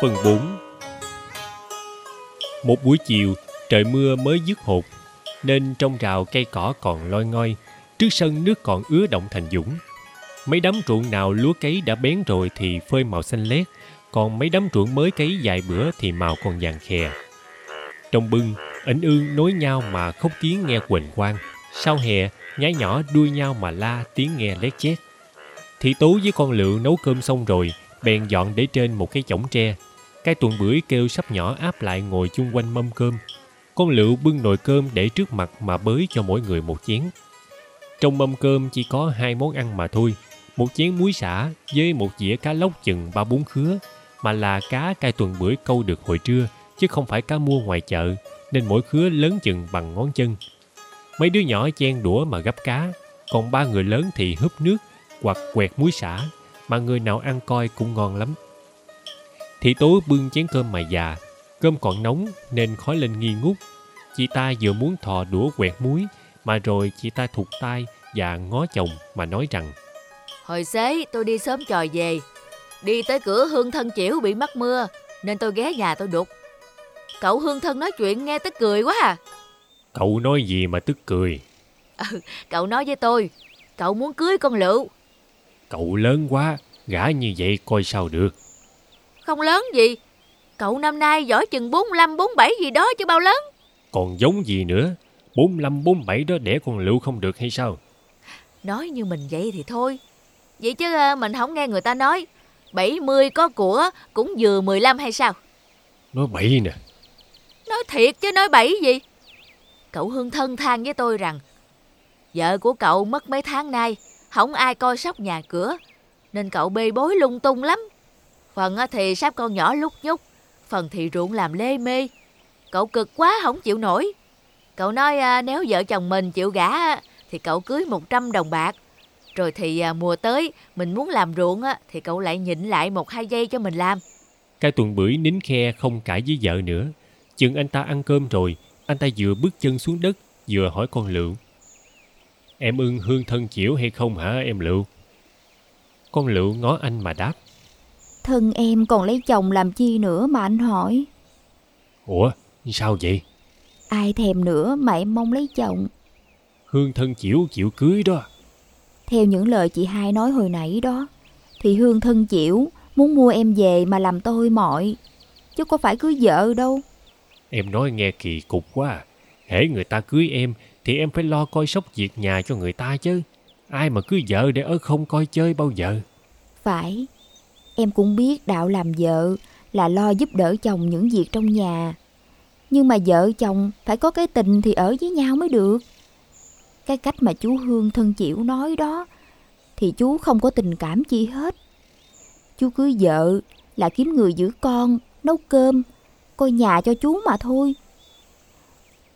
Phần 4 Một buổi chiều, trời mưa mới dứt hột, nên trong rào cây cỏ còn loi ngoi, trước sân nước còn ứa động thành dũng. Mấy đám ruộng nào lúa cấy đã bén rồi thì phơi màu xanh lét, còn mấy đám ruộng mới cấy vài bữa thì màu còn vàng khè. Trong bưng, ảnh ương nối nhau mà khóc tiếng nghe quỳnh quang. Sau hè, nhái nhỏ đuôi nhau mà la tiếng nghe lét chét. Thị Tú với con Lựu nấu cơm xong rồi, bèn dọn để trên một cái chõng tre. Cái tuần bưởi kêu sắp nhỏ áp lại ngồi chung quanh mâm cơm. Con Lựu bưng nồi cơm để trước mặt mà bới cho mỗi người một chén. Trong mâm cơm chỉ có hai món ăn mà thôi. Một chén muối xả với một dĩa cá lóc chừng ba bốn khứa, mà là cá cai tuần bưởi câu được hồi trưa, chứ không phải cá mua ngoài chợ, nên mỗi khứa lớn chừng bằng ngón chân. Mấy đứa nhỏ chen đũa mà gấp cá, còn ba người lớn thì húp nước hoặc quẹt muối xả, mà người nào ăn coi cũng ngon lắm. Thị tố bưng chén cơm mà già, cơm còn nóng nên khói lên nghi ngút. Chị ta vừa muốn thò đũa quẹt muối, mà rồi chị ta thụt tay và ngó chồng mà nói rằng Hồi xế tôi đi sớm tròi về, đi tới cửa hương thân chịu bị mắc mưa, nên tôi ghé nhà tôi đục. Cậu hương thân nói chuyện nghe tức cười quá à. Cậu nói gì mà tức cười? Ừ, cậu nói với tôi, cậu muốn cưới con Lựu. Cậu lớn quá, gả như vậy coi sao được. Không lớn gì, cậu năm nay giỏi chừng 45, 47 gì đó chứ bao lớn. Còn giống gì nữa, 45, 47 đó đẻ con Lựu không được hay sao? Nói như mình vậy thì thôi. Vậy chứ à, mình không nghe người ta nói 70 có của cũng vừa 15 hay sao? Nói bậy nè. Nói thiệt chứ nói bậy gì? Cậu Hương thân than với tôi rằng vợ của cậu mất mấy tháng nay, không ai coi sóc nhà cửa, nên cậu bê bối lung tung lắm. Phần thì sắp con nhỏ lúc nhúc, phần thì ruộng làm lê mê. Cậu cực quá không chịu nổi. Cậu nói à, nếu vợ chồng mình chịu gả thì cậu cưới 100 đồng bạc. Rồi thì à, mùa tới mình muốn làm ruộng thì cậu lại nhịn lại một hai giây cho mình làm. Cái tuần bưởi nín khe không cãi với vợ nữa. Chừng anh ta ăn cơm rồi, anh ta vừa bước chân xuống đất, vừa hỏi con Lựu. Em ưng hương thân chịu hay không hả em Lựu? Con Lựu ngó anh mà đáp. Thân em còn lấy chồng làm chi nữa mà anh hỏi. Ủa, sao vậy? Ai thèm nữa mà em mong lấy chồng. Hương thân chịu chịu cưới đó. Theo những lời chị hai nói hồi nãy đó, thì Hương thân chịu muốn mua em về mà làm tôi mọi. Chứ có phải cưới vợ đâu. Em nói nghe kỳ cục quá à. Hễ người ta cưới em thì em phải lo coi sóc việc nhà cho người ta chứ. Ai mà cưới vợ để ở không coi chơi bao giờ. Phải. Em cũng biết đạo làm vợ là lo giúp đỡ chồng những việc trong nhà. Nhưng mà vợ chồng phải có cái tình thì ở với nhau mới được. Cái cách mà chú Hương thân chịu nói đó thì chú không có tình cảm chi hết. Chú cưới vợ là kiếm người giữ con, nấu cơm, coi nhà cho chú mà thôi.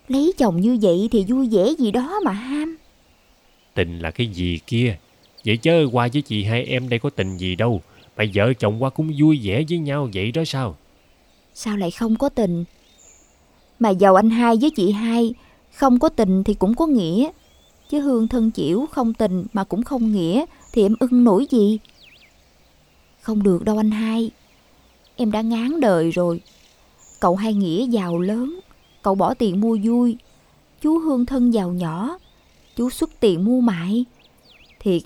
Lấy chồng như vậy thì vui vẻ gì đó mà ham. Tình là cái gì kia? Vậy chứ qua với chị hai em đây có tình gì đâu. Mà vợ chồng qua cũng vui vẻ với nhau vậy đó sao? Sao lại không có tình? Mà giàu anh hai với chị hai không có tình thì cũng có nghĩa. Chứ Hương thân chịu không tình mà cũng không nghĩa thì em ưng nổi gì? Không được đâu anh hai. Em đã ngán đời rồi. Cậu hai nghĩa giàu lớn, cậu bỏ tiền mua vui. Chú Hương thân giàu nhỏ, chú xuất tiền mua mại. Thiệt,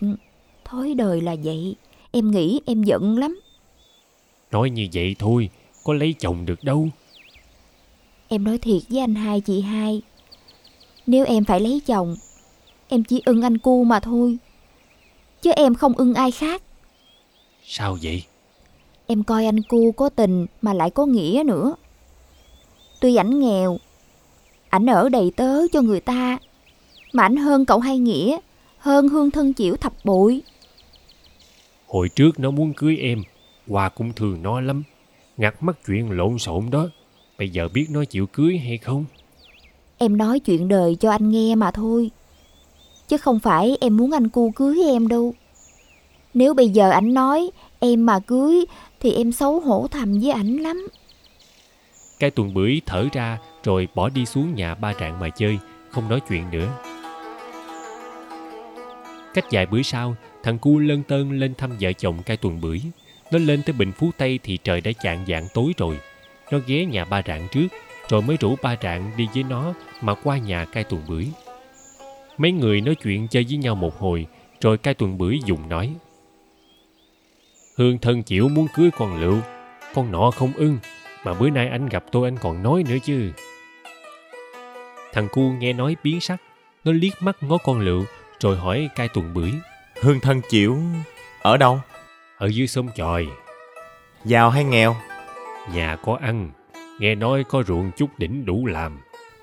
thói đời là vậy. Em nghĩ em giận lắm. Nói như vậy thôi, có lấy chồng được đâu. Em nói thiệt với anh hai chị hai. Nếu em phải lấy chồng, em chỉ ưng anh cu mà thôi. Chứ em không ưng ai khác. Sao vậy? Em coi anh cu có tình mà lại có nghĩa nữa. Tuy ảnh nghèo, ảnh ở đầy tớ cho người ta, mà ảnh hơn cậu hai nghĩa, hơn hương thân chịu thập bội. Hồi trước nó muốn cưới em, Hòa cũng thường nói lắm. Ngặt mắt chuyện lộn xộn đó. Bây giờ biết nó chịu cưới hay không? Em nói chuyện đời cho anh nghe mà thôi. Chứ không phải em muốn anh cu cưới em đâu. Nếu bây giờ ảnh nói em mà cưới thì em xấu hổ thầm với ảnh lắm. Cái tuần bưởi thở ra rồi bỏ đi xuống nhà ba trạng mà chơi, không nói chuyện nữa. Cách vài bữa sau, thằng cu lân tơn lên thăm vợ chồng cai tuần bưởi. Nó lên tới Bình Phú Tây thì trời đã chạng dạng tối rồi. Nó ghé nhà ba rạng trước, rồi mới rủ ba rạng đi với nó mà qua nhà cai tuần bưởi. Mấy người nói chuyện chơi với nhau một hồi, rồi cai tuần bưởi dùng nói. Hương thân chịu muốn cưới con lựu, con nọ không ưng, mà bữa nay anh gặp tôi anh còn nói nữa chứ. Thằng cu nghe nói biến sắc, nó liếc mắt ngó con lựu, rồi hỏi cai tuần bưởi. Hương thân chịu ở đâu? Ở dưới sông chòi, Giàu hay nghèo? nhà có ăn, nghe nói có ruộng chút đỉnh đủ làm.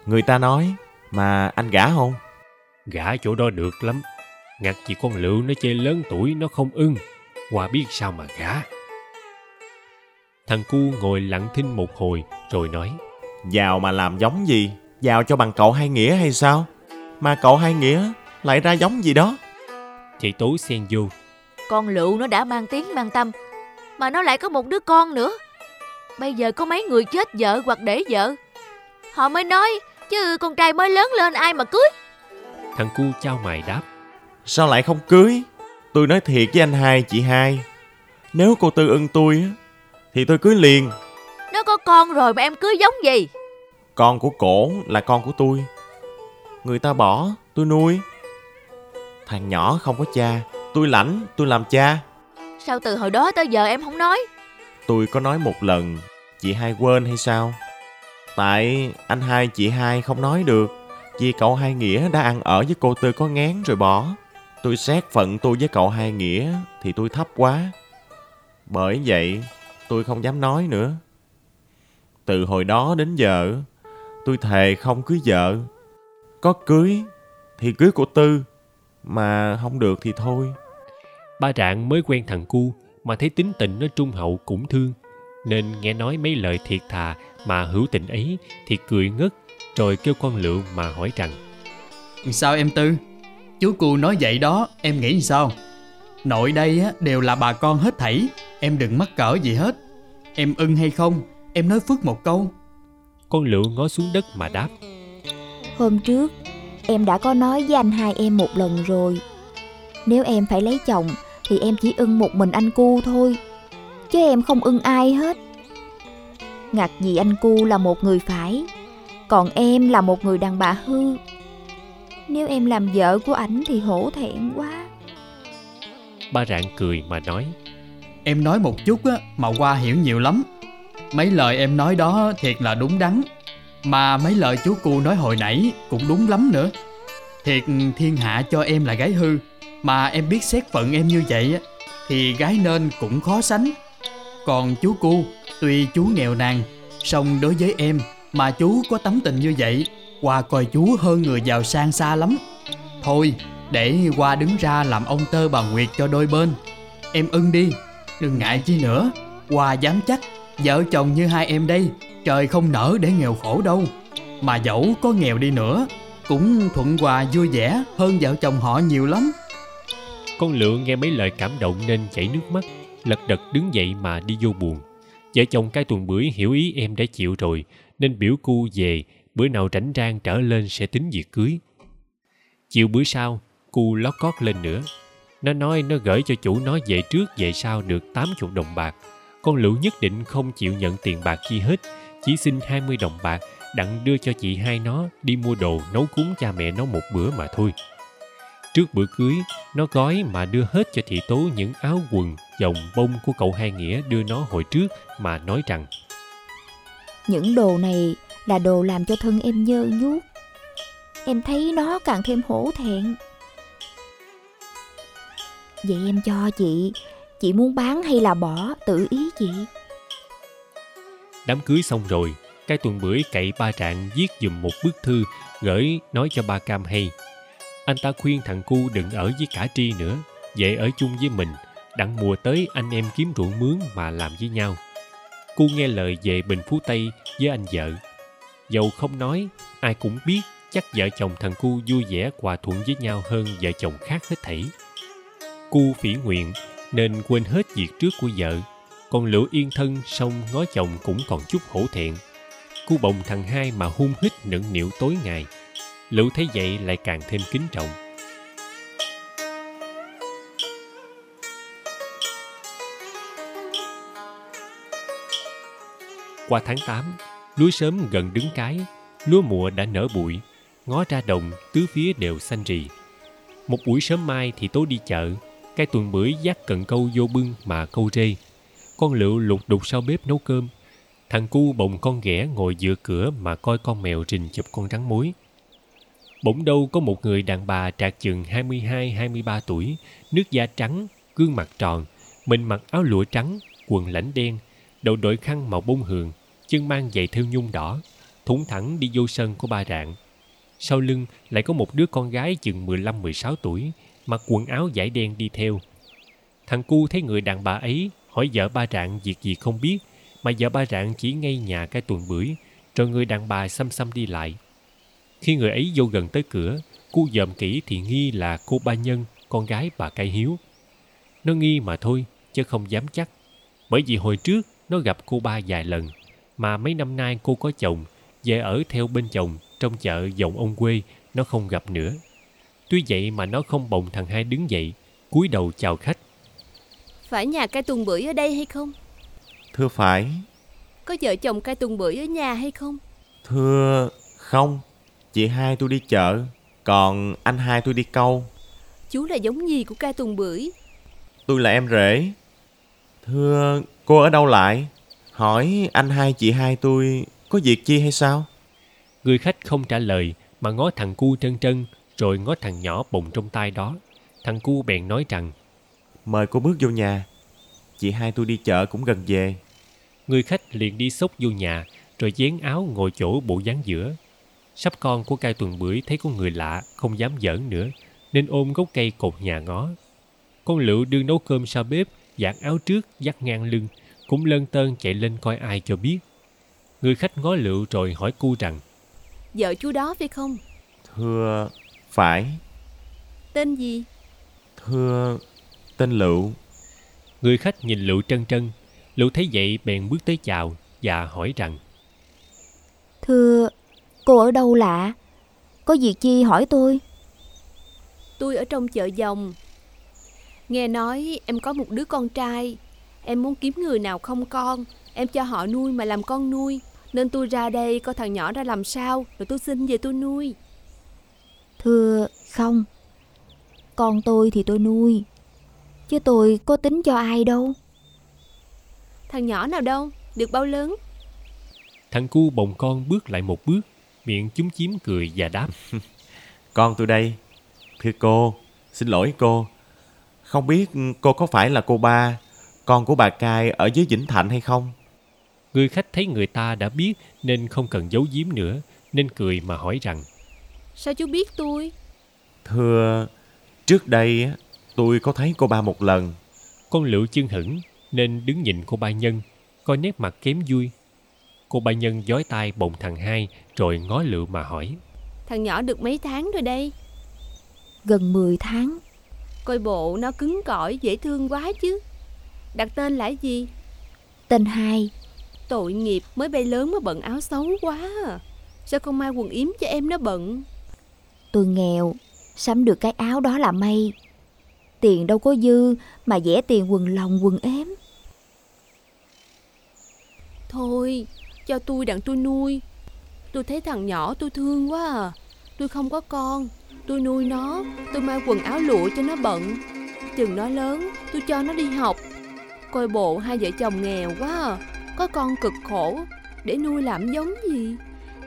Người ta nói mà anh gả không? Gả chỗ đó được lắm. Ngặt chỉ con lựu nó chơi lớn tuổi nó không ưng. Qua biết sao mà gả. Thằng cu ngồi lặng thinh một hồi rồi nói. Giàu mà làm giống gì? Giàu cho bằng cậu hai nghĩa hay sao? Mà cậu hai nghĩa lại ra giống gì đó? Chị Tố xen vô. Con lựu nó đã mang tiếng mang tâm Mà nó lại có một đứa con nữa Bây giờ có mấy người chết vợ hoặc để vợ Họ mới nói Chứ con trai mới lớn lên ai mà cưới Thằng cu trao mày đáp. Sao lại không cưới? Tôi nói thiệt với anh hai, chị hai. Nếu cô Tư ưng tôi á, thì tôi cưới liền. Nó có con rồi mà em cưới giống gì Con của cổ là con của tôi. Người ta bỏ, tôi nuôi. Thằng nhỏ không có cha, tôi lãnh, tôi làm cha. Sao từ hồi đó tới giờ em không nói Tôi có nói một lần, chị hai quên hay sao? Tại anh hai chị hai không nói được, vì cậu hai Nghĩa đã ăn ở với cô Tư có ngán rồi bỏ. Tôi xét phận tôi với cậu hai Nghĩa thì tôi thấp quá. Bởi vậy, tôi không dám nói nữa. Từ hồi đó đến giờ, tôi thề không cưới vợ. Có cưới thì cưới của Tư, mà không được thì thôi. Ba rạng mới quen thằng cu mà thấy tính tình nó trung hậu cũng thương. Nên nghe nói mấy lời thiệt thà mà hữu tình ấy thì cười ngất rồi kêu con lựu mà hỏi rằng Sao em Tư? Chú cu nói vậy đó, em nghĩ sao? Nội đây á, đều là bà con hết thảy, em đừng mắc cỡ gì hết. Em ưng hay không, em nói phức một câu. con lựu ngó xuống đất mà đáp. Hôm trước, em đã có nói với anh hai em một lần rồi. Nếu em phải lấy chồng, thì em chỉ ưng một mình anh cu thôi. Chứ em không ưng ai hết. Ngặt gì anh cu là một người phải, còn em là một người đàn bà hư. Nếu em làm vợ của ảnh thì hổ thẹn quá. Ba rạng cười mà nói. Em nói một chút á, mà qua hiểu nhiều lắm. Mấy lời em nói đó thiệt là đúng đắn. Mà mấy lời chú cu nói hồi nãy cũng đúng lắm nữa. Thiệt thiên hạ cho em là gái hư. Mà em biết xét phận em như vậy á, thì gái nên cũng khó sánh. Còn chú cu, tuy chú nghèo nàn, song đối với em mà chú có tấm tình như vậy, qua coi chú hơn người giàu sang xa lắm. Thôi, để qua đứng ra làm ông tơ bà Nguyệt cho đôi bên. Em ưng đi, đừng ngại chi nữa. Qua dám chắc, vợ chồng như hai em đây, trời không nở để nghèo khổ đâu. Mà dẫu có nghèo đi nữa, cũng thuận hòa vui vẻ hơn vợ chồng họ nhiều lắm. Con Lượng nghe mấy lời cảm động nên chảy nước mắt, lật đật đứng dậy mà đi vô buồn. Vợ chồng cai tuần bưởi hiểu ý em đã chịu rồi, nên biểu cu về, bữa nào rảnh rang trở lên sẽ tính việc cưới. Chiều bữa sau, cu lót cót lên nữa. Nó nói nó gửi cho chủ nó về trước về sau được 80 đồng bạc. Con lựu nhất định không chịu nhận tiền bạc chi hết, chỉ xin 20 đồng bạc đặng đưa cho chị hai nó đi mua đồ nấu cúng cha mẹ nó một bữa mà thôi. Trước bữa cưới, nó gói mà đưa hết cho thị tố những áo quần, vòng bông của cậu hai nghĩa đưa nó hồi trước mà nói rằng Những đồ này là đồ làm cho thân em nhơ nhuốc. Em thấy nó càng thêm hổ thẹn. Vậy em cho chị, chị muốn bán hay là bỏ, tự ý chị đám cưới xong rồi, cái tuần bưởi cậy ba trạng viết dùm một bức thư gửi nói cho ba cam hay. Anh ta khuyên thằng cu đừng ở với cả tri nữa, về ở chung với mình, đặng mùa tới anh em kiếm ruộng mướn mà làm với nhau. Cu nghe lời về Bình Phú Tây với anh vợ. Dầu không nói, ai cũng biết chắc vợ chồng thằng cu vui vẻ hòa thuận với nhau hơn vợ chồng khác hết thảy. Cu phỉ nguyện nên quên hết việc trước của vợ, còn lửa yên thân xong ngó chồng cũng còn chút hổ thẹn. Cu bồng thằng hai mà hung hít nựng nịu tối ngày. lữ thấy vậy lại càng thêm kính trọng. Qua tháng 8, lúa sớm gần đứng cái, lúa mùa đã nở bụi, ngó ra đồng tứ phía đều xanh rì. Một buổi sớm mai thì tố đi chợ, cái tuần bưởi dắt cần câu vô bưng mà câu rê. Con lựu lục đục sau bếp nấu cơm. Thằng cu bồng con ghẻ ngồi giữa cửa mà coi con mèo rình chụp con rắn muối Bỗng đâu có một người đàn bà trạc chừng 22-23 tuổi, nước da trắng, gương mặt tròn, mình mặc áo lụa trắng, quần lãnh đen, đầu đội khăn màu bông hường, chân mang giày thêu nhung đỏ, thủng thẳng đi vô sân của ba rạng. Sau lưng lại có một đứa con gái chừng 15-16 tuổi, mặc quần áo vải đen đi theo. Thằng cu thấy người đàn bà ấy hỏi vợ ba rạng việc gì không biết, mà vợ ba rạng chỉ ngay nhà cái tuần bưởi, rồi người đàn bà xăm xăm đi lại. Khi người ấy vô gần tới cửa, cu dòm kỹ thì nghi là cô ba nhân, con gái bà cai hiếu. Nó nghi mà thôi, chứ không dám chắc. Bởi vì hồi trước nó gặp cô ba vài lần, mà mấy năm nay cô có chồng, về ở theo bên chồng trong chợ dòng ông quê, nó không gặp nữa. Tuy vậy mà nó không bồng thằng hai đứng dậy, cúi đầu chào khách. Phải nhà cai tuần bưởi ở đây hay không? Thưa phải, Có vợ chồng cai tuần bưởi ở nhà hay không? thưa không. Chị hai tôi đi chợ, còn anh hai tôi đi câu. Chú là giống gì của cai tuần bưởi? Tôi là em rể. Thưa, cô ở đâu lại? Hỏi anh hai chị hai tôi có việc chi hay sao? Người khách không trả lời mà ngó thằng cu trân trân rồi ngó thằng nhỏ bồng trong tay đó. Thằng cu bèn nói rằng Mời cô bước vô nhà. Chị hai tôi đi chợ cũng gần về. người khách liền đi xốc vô nhà rồi dán áo ngồi chỗ bộ dáng giữa. Sắp con của cai tuần bưởi thấy có người lạ không dám giỡn nữa nên ôm gốc cây cột nhà ngó. Con lựu đương nấu cơm sau bếp giặt áo trước dắt ngang lưng cũng lân tơn chạy lên coi ai cho biết. Người khách ngó lựu rồi hỏi cu rằng Vợ chú đó phải không? Thưa, phải. Tên gì? Thưa, tên Lựu. Người khách nhìn Lựu trân trân. Lựu thấy vậy bèn bước tới chào và hỏi rằng Thưa, cô ở đâu lạ? Có việc chi hỏi tôi? Tôi ở trong chợ dòng. Nghe nói em có một đứa con trai. Em muốn kiếm người nào không con. Em cho họ nuôi mà làm con nuôi. Nên tôi ra đây coi thằng nhỏ ra làm sao. Rồi tôi xin về tôi nuôi. Thưa, không. Con tôi thì tôi nuôi. Chứ tôi có tính cho ai đâu. Thằng nhỏ nào đâu? Được bao lớn? Thằng cu bồng con bước lại một bước, miệng chúm chím cười và đáp. Con tôi đây. Thưa cô, xin lỗi cô. Không biết cô có phải là cô ba, con của bà Cai ở dưới Vĩnh Thạnh hay không? Người khách thấy người ta đã biết nên không cần giấu giếm nữa, nên cười mà hỏi rằng Sao chú biết tôi? Thưa, trước đây á, tôi có thấy cô ba một lần. con lựu chân hững nên đứng nhìn cô ba nhân, coi nét mặt kém vui. Cô ba nhân giói tay bồng thằng hai rồi ngó lựu mà hỏi. Thằng nhỏ được mấy tháng rồi đây? Gần 10 tháng. Coi bộ nó cứng cỏi dễ thương quá chứ. Đặt tên là gì? Tên hai. Tội nghiệp mới bay lớn mà bận áo xấu quá à. Sao không mai quần yếm cho em nó bận? Tôi nghèo. Sắm được cái áo đó là may. Tiền đâu có dư mà vẽ tiền quần lòng quần ếm. Thôi, cho tôi đặng tôi nuôi. Tôi thấy thằng nhỏ tôi thương quá à. Tôi không có con. Tôi nuôi nó, tôi mai quần áo lụa cho nó bận. Chừng nó lớn, tôi cho nó đi học. Coi bộ hai vợ chồng nghèo quá à. Có con cực khổ, để nuôi làm giống gì?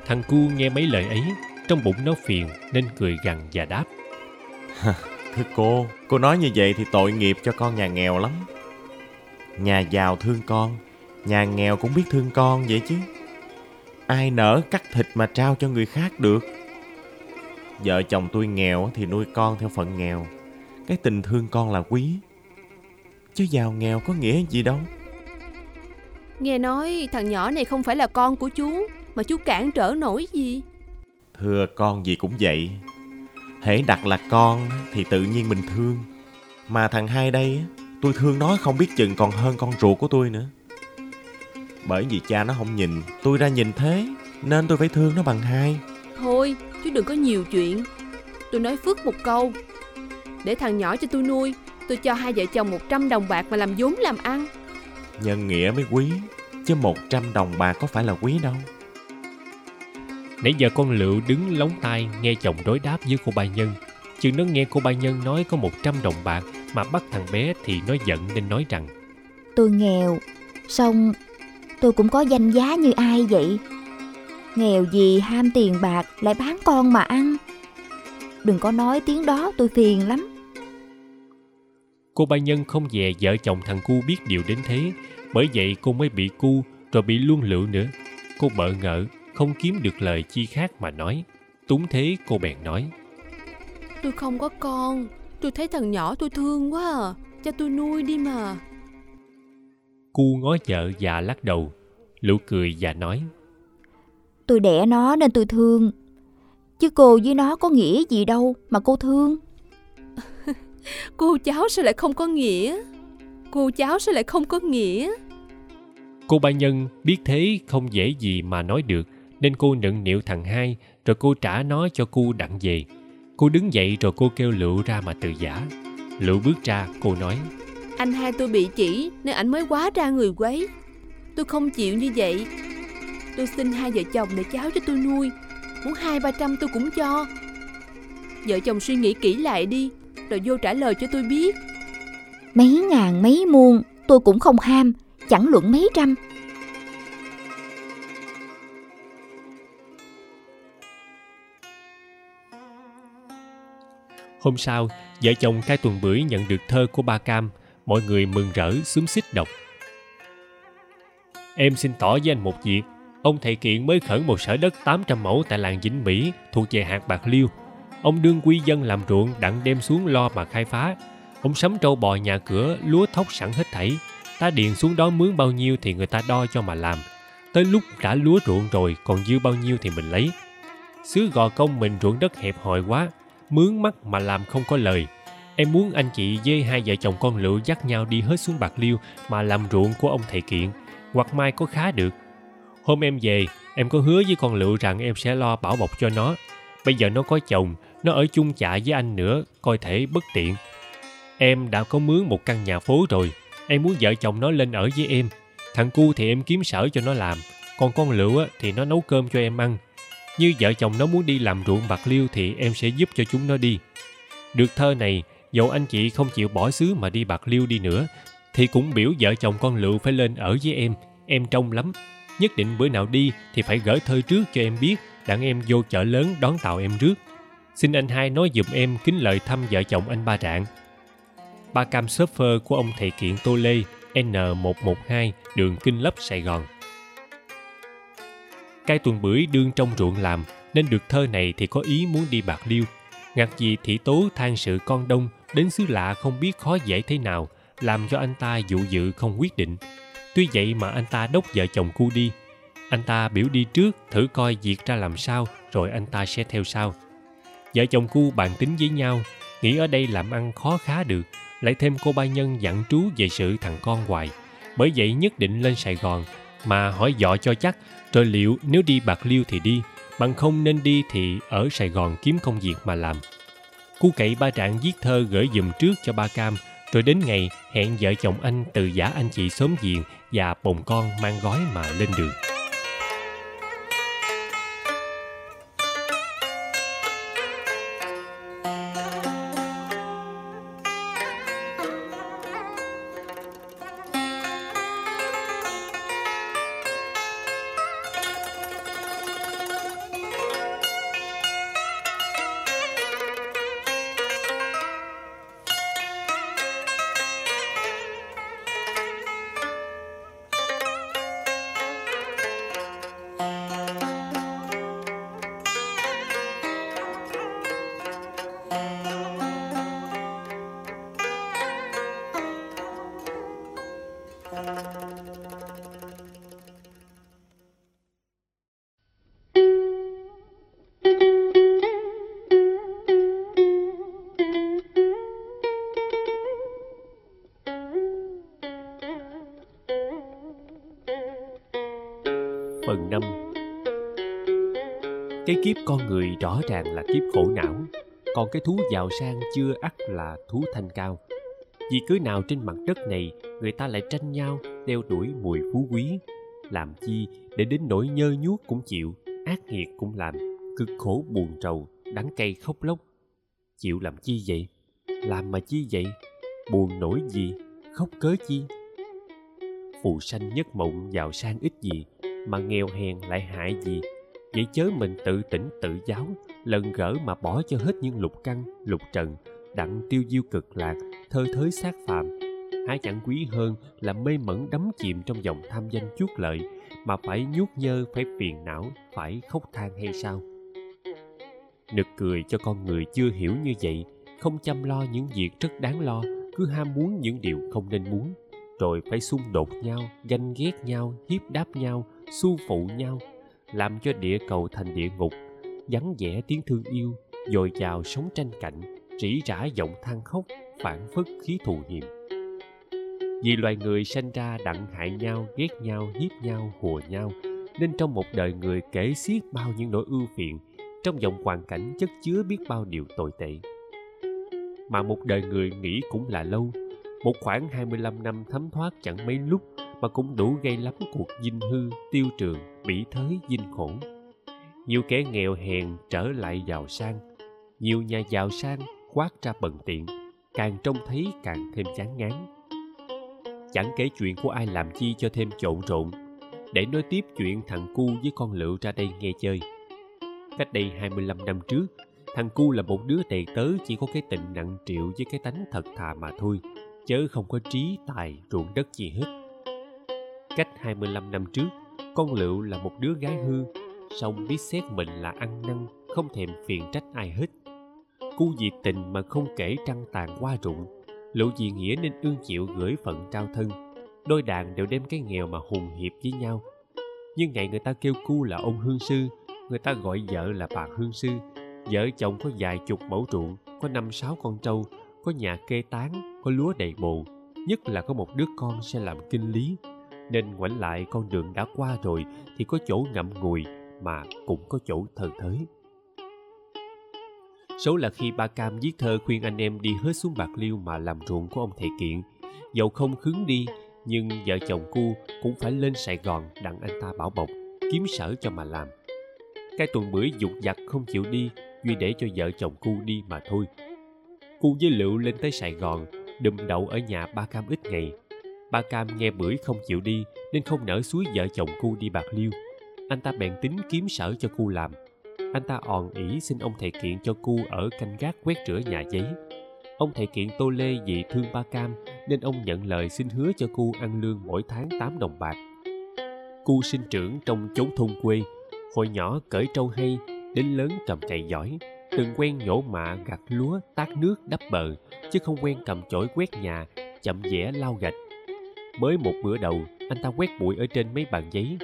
Thằng cu nghe mấy lời ấy, trong bụng nó phiền nên cười gằn và đáp. Thưa cô, cô nói như vậy thì tội nghiệp cho con nhà nghèo lắm. Nhà giàu thương con, nhà nghèo cũng biết thương con vậy chứ. Ai nỡ cắt thịt mà trao cho người khác được. Vợ chồng tôi nghèo thì nuôi con theo phận nghèo. Cái tình thương con là quý. Chứ giàu nghèo có nghĩa gì đâu. Nghe nói thằng nhỏ này không phải là con của chú, mà chú cản trở nổi gì. Thưa con gì cũng vậy. Hễ đặt là con thì tự nhiên mình thương. Mà thằng hai đây á, tôi thương nó không biết chừng còn hơn con ruột của tôi nữa. Bởi vì cha nó không nhìn, tôi ra nhìn thế, nên tôi phải thương nó bằng hai. Thôi, chú đừng có nhiều chuyện. Tôi nói phước một câu. Để thằng nhỏ cho tôi nuôi, tôi cho hai vợ chồng 100 đồng bạc mà làm vốn làm ăn. Nhân nghĩa mới quý. chứ một trăm đồng bạc có phải là quý đâu. Nãy giờ con Lựu đứng lóng tai nghe chồng đối đáp với cô ba nhân. Chừng nó nghe cô ba nhân nói có 100 đồng bạc mà bắt thằng bé thì nó giận nên nói rằng Tôi nghèo, xong tôi cũng có danh giá như ai vậy? Nghèo gì ham tiền bạc lại bán con mà ăn. Đừng có nói tiếng đó tôi phiền lắm. Cô ba nhân không dè vợ chồng thằng cu biết điều đến thế, bởi vậy cô mới bị cu rồi bị luôn lựu nữa. Cô bợ ngỡ, không kiếm được lời chi khác mà nói. Túng thế cô bèn nói. Tôi không có con Tôi thấy thằng nhỏ tôi thương quá à Cho tôi nuôi đi mà Cu ngó vợ và lắc đầu. Lựu cười và nói. Tôi đẻ nó nên tôi thương. Chứ cô với nó có nghĩa gì đâu mà cô thương. Cô cháu sao lại không có nghĩa Cô cháu sao lại không có nghĩa Cô ba nhân biết thế không dễ gì mà nói được nên cô nựng nịu thằng hai rồi cô trả nó cho cu đặng về. Cô đứng dậy rồi cô kêu Lựu ra mà từ giả. Lựu bước ra, cô nói. Anh hai tôi bị chỉ Nên ảnh mới quá ra người quấy Tôi không chịu như vậy Tôi xin hai vợ chồng để cháu cho tôi nuôi Muốn hai ba trăm tôi cũng cho Vợ chồng suy nghĩ kỹ lại đi Rồi vô trả lời cho tôi biết Mấy ngàn mấy muôn tôi cũng không ham, chẳng luận mấy trăm. Hôm sau, vợ chồng cai tuần bưởi nhận được thơ của ba Cam. Mọi người mừng rỡ, xúm xích đọc. Em xin tỏ với anh một việc. Ông thầy Kiện mới khẩn một sở đất 800 mẫu tại làng Vĩnh Mỹ thuộc về hạt Bạc Liêu. Ông đương quy dân làm ruộng đặng đem xuống lo mà khai phá. Ông sắm trâu bò nhà cửa, lúa thóc sẵn hết thảy. Ta điền xuống đó mướn bao nhiêu thì người ta đo cho mà làm. Tới lúc đã lúa ruộng rồi còn dư bao nhiêu thì mình lấy. Xứ gò công mình ruộng đất hẹp hòi quá, mướn mắt mà làm không có lời. Em muốn anh chị dê hai vợ chồng con lựu dắt nhau đi hết xuống Bạc Liêu mà làm ruộng của ông thầy Kiện, hoặc mai có khá được. Hôm em về, em có hứa với con lựu rằng em sẽ lo bảo bọc cho nó. Bây giờ nó có chồng, nó ở chung chạ với anh nữa, coi thể bất tiện. Em đã có mướn một căn nhà phố rồi, em muốn vợ chồng nó lên ở với em. Thằng cu thì em kiếm sở cho nó làm, còn con lựu á, thì nó nấu cơm cho em ăn. Như vợ chồng nó muốn đi làm ruộng bạc liêu thì em sẽ giúp cho chúng nó đi. Được thơ này, dẫu anh chị không chịu bỏ xứ mà đi bạc liêu đi nữa, thì cũng biểu vợ chồng con lựu phải lên ở với em. Em trông lắm. Nhất định bữa nào đi thì phải gửi thơ trước cho em biết, đặng em vô chợ lớn đón tàu em rước. Xin anh hai nói giùm em kính lời thăm vợ chồng anh ba rạng. Ba cam phơ của ông thầy kiện Tô Lê, N112, đường Kinh Lấp, Sài Gòn. Cai tuần bưởi đương trong ruộng làm, nên được thơ này thì có ý muốn đi bạc liêu. ngạc gì thị tố than sự con đông, đến xứ lạ không biết khó dễ thế nào, làm cho anh ta dụ dự không quyết định. Tuy vậy mà anh ta đốc vợ chồng cu đi. Anh ta biểu đi trước thử coi việc ra làm sao, rồi anh ta sẽ theo sau. Vợ chồng cu bàn tính với nhau, nghĩ ở đây làm ăn khó khá được, lại thêm cô ba nhân dặn trú về sự thằng con hoài. Bởi vậy nhất định lên Sài Gòn, mà hỏi dọ cho chắc, rồi liệu nếu đi Bạc Liêu thì đi, bằng không nên đi thì ở Sài Gòn kiếm công việc mà làm. Cu cậy ba trạng viết thơ gửi dùm trước cho ba Cam, rồi đến ngày hẹn vợ chồng anh từ giả anh chị sớm diện và bồng con mang gói mà lên đường. Rõ ràng là kiếp khổ não, Còn cái thú giàu sang chưa ắt là thú thanh cao. Vì cứ nào trên mặt đất này, Người ta lại tranh nhau, đeo đuổi mùi phú quý. Làm chi để đến nỗi nhơ nhuốc cũng chịu, ác nghiệt cũng làm, cực khổ buồn trầu, đắng cay khóc lóc. Chịu làm chi vậy? Làm mà chi vậy? Buồn nổi gì? Khóc cớ chi? Phù sanh nhất mộng giàu sang ít gì, mà nghèo hèn lại hại gì? Vậy chớ mình tự tỉnh tự giáo, lần gỡ mà bỏ cho hết những lục căn, lục trần, đặng tiêu diêu cực lạc, thơ thới sát phàm. Há chẳng quý hơn là mê mẩn đắm chìm trong dòng tham danh chuốt lợi, mà phải nhuốc nhơ, phải phiền não, phải khóc than hay sao? Nực cười cho con người chưa hiểu như vậy, không chăm lo những việc rất đáng lo, cứ ham muốn những điều không nên muốn. Rồi phải xung đột nhau, ganh ghét nhau, hiếp đáp nhau, xu phụ nhau làm cho địa cầu thành địa ngục, vắng vẻ tiếng thương yêu, dồi dào sống tranh cạnh rỉ rả giọng than khóc, phản phất khí thù hiềm vì loài người sanh ra đặng hại nhau, ghét nhau, hiếp nhau, hùa nhau, nên trong một đời người kể xiết bao những nỗi ưu phiền, trong dòng hoàn cảnh chất chứa biết bao điều tồi tệ. Mà một đời người nghĩ cũng là lâu, một khoảng 25 năm thấm thoát chẳng mấy lúc mà cũng đủ gây lắm cuộc dinh hư, tiêu trường, bỉ thới, dinh khổ. Nhiều kẻ nghèo hèn trở lại giàu sang, nhiều nhà giàu sang khoát ra bần tiện, càng trông thấy càng thêm chán ngán. Chẳng kể chuyện của ai làm chi cho thêm trộn rộn, để nói tiếp chuyện thằng cu với con lựu ra đây nghe chơi. Cách đây 25 năm trước, thằng cu là một đứa đầy tớ chỉ có cái tình nặng triệu với cái tánh thật thà mà thôi, chớ không có trí tài ruộng đất gì hết Cách 25 năm trước, con Lựu là một đứa gái hư, song biết xét mình là ăn năn, không thèm phiền trách ai hết. Cu vì tình mà không kể trăng tàn qua rụng, Lựu vì nghĩa nên ương chịu gửi phận trao thân. Đôi đàn đều đem cái nghèo mà hùng hiệp với nhau. Nhưng ngày người ta kêu cu là ông hương sư, người ta gọi vợ là bà hương sư. Vợ chồng có vài chục mẫu ruộng, có năm sáu con trâu, có nhà kê tán, có lúa đầy bồ. Nhất là có một đứa con sẽ làm kinh lý, nên ngoảnh lại con đường đã qua rồi thì có chỗ ngậm ngùi mà cũng có chỗ thờ thới. Số là khi ba cam viết thơ khuyên anh em đi hết xuống bạc liêu mà làm ruộng của ông thầy kiện. Dẫu không khứng đi, nhưng vợ chồng cu cũng phải lên sài gòn đặng anh ta bảo bọc, kiếm sở cho mà làm. Cái tuần bưởi dục dặt không chịu đi, duy để cho vợ chồng cu đi mà thôi. Cu với lựu lên tới sài gòn, đùm đậu ở nhà ba cam ít ngày ba cam nghe bưởi không chịu đi nên không nỡ suối vợ chồng cu đi bạc liêu. Anh ta bèn tính kiếm sở cho cu làm. Anh ta òn ỉ xin ông thầy kiện cho cu ở canh gác quét rửa nhà giấy. Ông thầy kiện tô lê vì thương ba cam nên ông nhận lời xin hứa cho cu ăn lương mỗi tháng 8 đồng bạc. Cu sinh trưởng trong chốn thôn quê, hồi nhỏ cởi trâu hay, đến lớn cầm cày giỏi, từng quen nhổ mạ, gặt lúa, tát nước, đắp bờ, chứ không quen cầm chổi quét nhà, chậm vẽ lau gạch mới một bữa đầu, anh ta quét bụi ở trên mấy bàn giấy.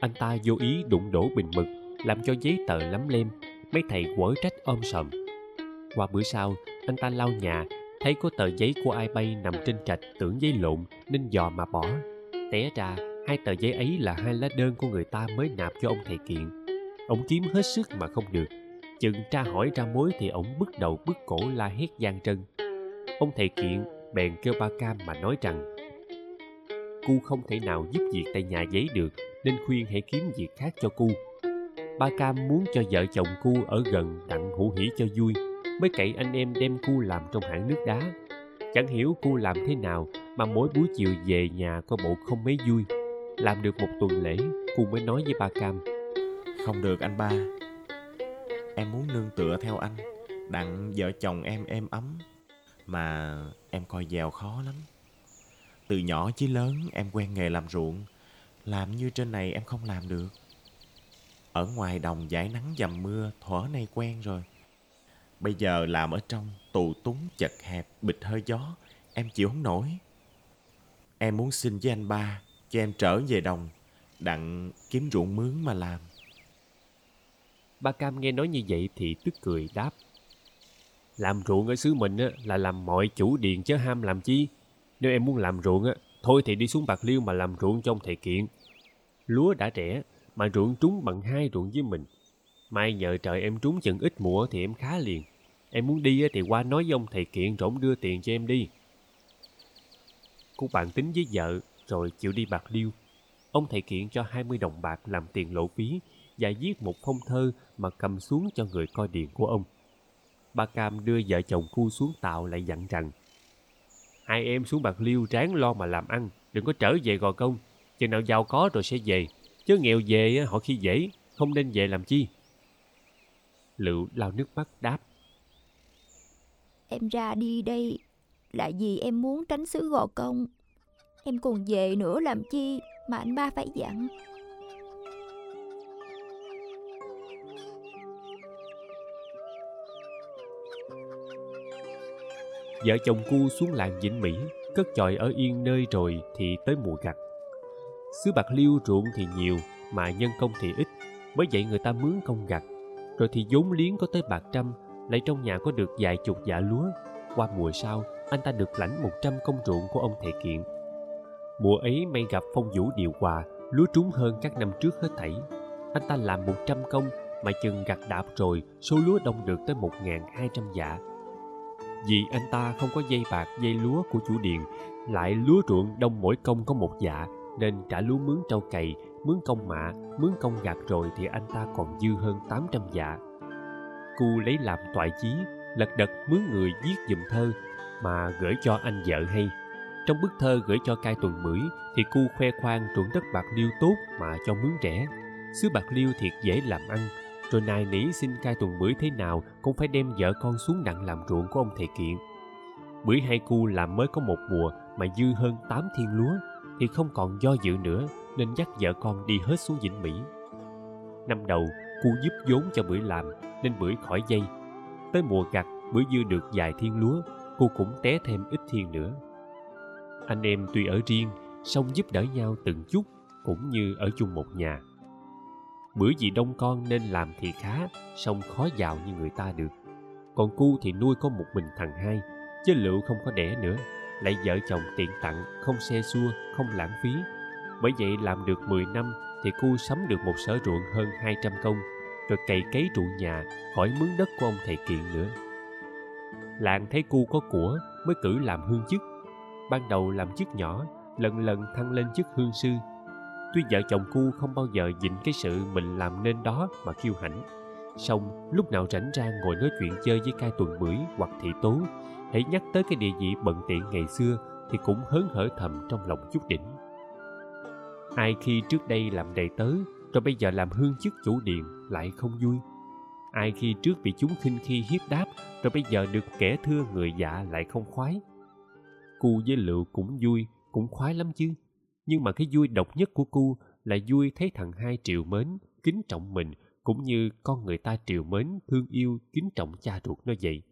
Anh ta vô ý đụng đổ bình mực, làm cho giấy tờ lắm lem, mấy thầy quở trách ôm sòm. Qua bữa sau, anh ta lau nhà, thấy có tờ giấy của ai bay nằm trên trạch tưởng giấy lộn, nên dò mà bỏ. Té ra, hai tờ giấy ấy là hai lá đơn của người ta mới nạp cho ông thầy kiện. Ông kiếm hết sức mà không được. Chừng tra hỏi ra mối thì ổng bứt đầu bứt cổ la hét gian trân. Ông thầy kiện bèn kêu ba cam mà nói rằng cu không thể nào giúp việc tại nhà giấy được, nên khuyên hãy kiếm việc khác cho cu. Ba cam muốn cho vợ chồng cu ở gần đặng hữu hỉ cho vui, mới cậy anh em đem cu làm trong hãng nước đá. Chẳng hiểu cu làm thế nào mà mỗi buổi chiều về nhà coi bộ không mấy vui. Làm được một tuần lễ, cu mới nói với ba cam. Không được anh ba. Em muốn nương tựa theo anh, đặng vợ chồng em êm ấm, mà em coi giàu khó lắm từ nhỏ chí lớn em quen nghề làm ruộng. Làm như trên này em không làm được. Ở ngoài đồng giải nắng dầm mưa thuở nay quen rồi. Bây giờ làm ở trong tù túng chật hẹp bịch hơi gió em chịu không nổi. Em muốn xin với anh ba cho em trở về đồng đặng kiếm ruộng mướn mà làm. Ba cam nghe nói như vậy thì tức cười đáp. Làm ruộng ở xứ mình á, là làm mọi chủ điền chứ ham làm chi? Nếu em muốn làm ruộng á, thôi thì đi xuống Bạc Liêu mà làm ruộng trong thầy kiện. Lúa đã rẻ, mà ruộng trúng bằng hai ruộng với mình. Mai nhờ trời em trúng chừng ít mùa thì em khá liền. Em muốn đi á thì qua nói với ông thầy kiện rồi ông đưa tiền cho em đi. Cô bạn tính với vợ rồi chịu đi Bạc Liêu. ông thầy kiện cho 20 đồng bạc làm tiền lộ phí và viết một phong thơ mà cầm xuống cho người coi điện của ông. Ba Cam đưa vợ chồng cu xuống tàu lại dặn rằng Hai em xuống Bạc Liêu ráng lo mà làm ăn, đừng có trở về Gò Công. Chừng nào giàu có rồi sẽ về, chứ nghèo về họ khi dễ, không nên về làm chi. Lựu lau nước mắt đáp. Em ra đi đây là vì em muốn tránh xứ Gò Công. Em còn về nữa làm chi mà anh ba phải dặn. Vợ chồng cu xuống làng Vĩnh Mỹ, cất chòi ở yên nơi rồi thì tới mùa gặt. Xứ Bạc Liêu ruộng thì nhiều mà nhân công thì ít, bởi vậy người ta mướn công gặt. Rồi thì vốn liếng có tới bạc trăm, lại trong nhà có được vài chục dạ lúa. Qua mùa sau, anh ta được lãnh một trăm công ruộng của ông thầy kiện. Mùa ấy may gặp phong vũ điều hòa, lúa trúng hơn các năm trước hết thảy. Anh ta làm một trăm công mà chừng gặt đạp rồi, số lúa đông được tới một hai trăm dạ vì anh ta không có dây bạc dây lúa của chủ điện, lại lúa ruộng đông mỗi công có một dạ nên trả lúa mướn trâu cày mướn công mạ mướn công gặt rồi thì anh ta còn dư hơn 800 dạ. Cu lấy làm toại chí lật đật mướn người viết dùm thơ mà gửi cho anh vợ hay. Trong bức thơ gửi cho cai tuần bưởi thì cu khoe khoang ruộng đất bạc liêu tốt mà cho mướn rẻ. Xứ bạc liêu thiệt dễ làm ăn rồi nài nỉ xin cai tuần bưởi thế nào cũng phải đem vợ con xuống đặng làm ruộng của ông thầy kiện. Bưởi hai cu làm mới có một mùa mà dư hơn tám thiên lúa, thì không còn do dự nữa nên dắt vợ con đi hết xuống vĩnh mỹ. Năm đầu, cu giúp vốn cho bưởi làm nên bưởi khỏi dây. Tới mùa gặt, bưởi dư được vài thiên lúa cô cũng té thêm ít thiên nữa. Anh em tuy ở riêng, song giúp đỡ nhau từng chút cũng như ở chung một nhà bữa gì đông con nên làm thì khá, song khó giàu như người ta được. Còn cu thì nuôi có một mình thằng hai, chứ lựu không có đẻ nữa. Lại vợ chồng tiện tặng, không xe xua, không lãng phí. Bởi vậy làm được 10 năm thì cu sắm được một sở ruộng hơn 200 công, rồi cày cấy trụ nhà, khỏi mướn đất của ông thầy kiện nữa. Làng thấy cu có của, mới cử làm hương chức. Ban đầu làm chức nhỏ, lần lần thăng lên chức hương sư tuy vợ chồng cu không bao giờ dịnh cái sự mình làm nên đó mà kiêu hãnh, song lúc nào rảnh ra ngồi nói chuyện chơi với cai tuần bưởi hoặc thị tố, hãy nhắc tới cái địa vị bận tiện ngày xưa thì cũng hớn hở thầm trong lòng chút đỉnh. Ai khi trước đây làm đầy tớ, rồi bây giờ làm hương chức chủ điện lại không vui. Ai khi trước bị chúng khinh khi hiếp đáp, rồi bây giờ được kẻ thưa người dạ lại không khoái. Cu với lựu cũng vui, cũng khoái lắm chứ nhưng mà cái vui độc nhất của cu là vui thấy thằng hai triệu mến, kính trọng mình, cũng như con người ta triệu mến, thương yêu, kính trọng cha ruột nó vậy.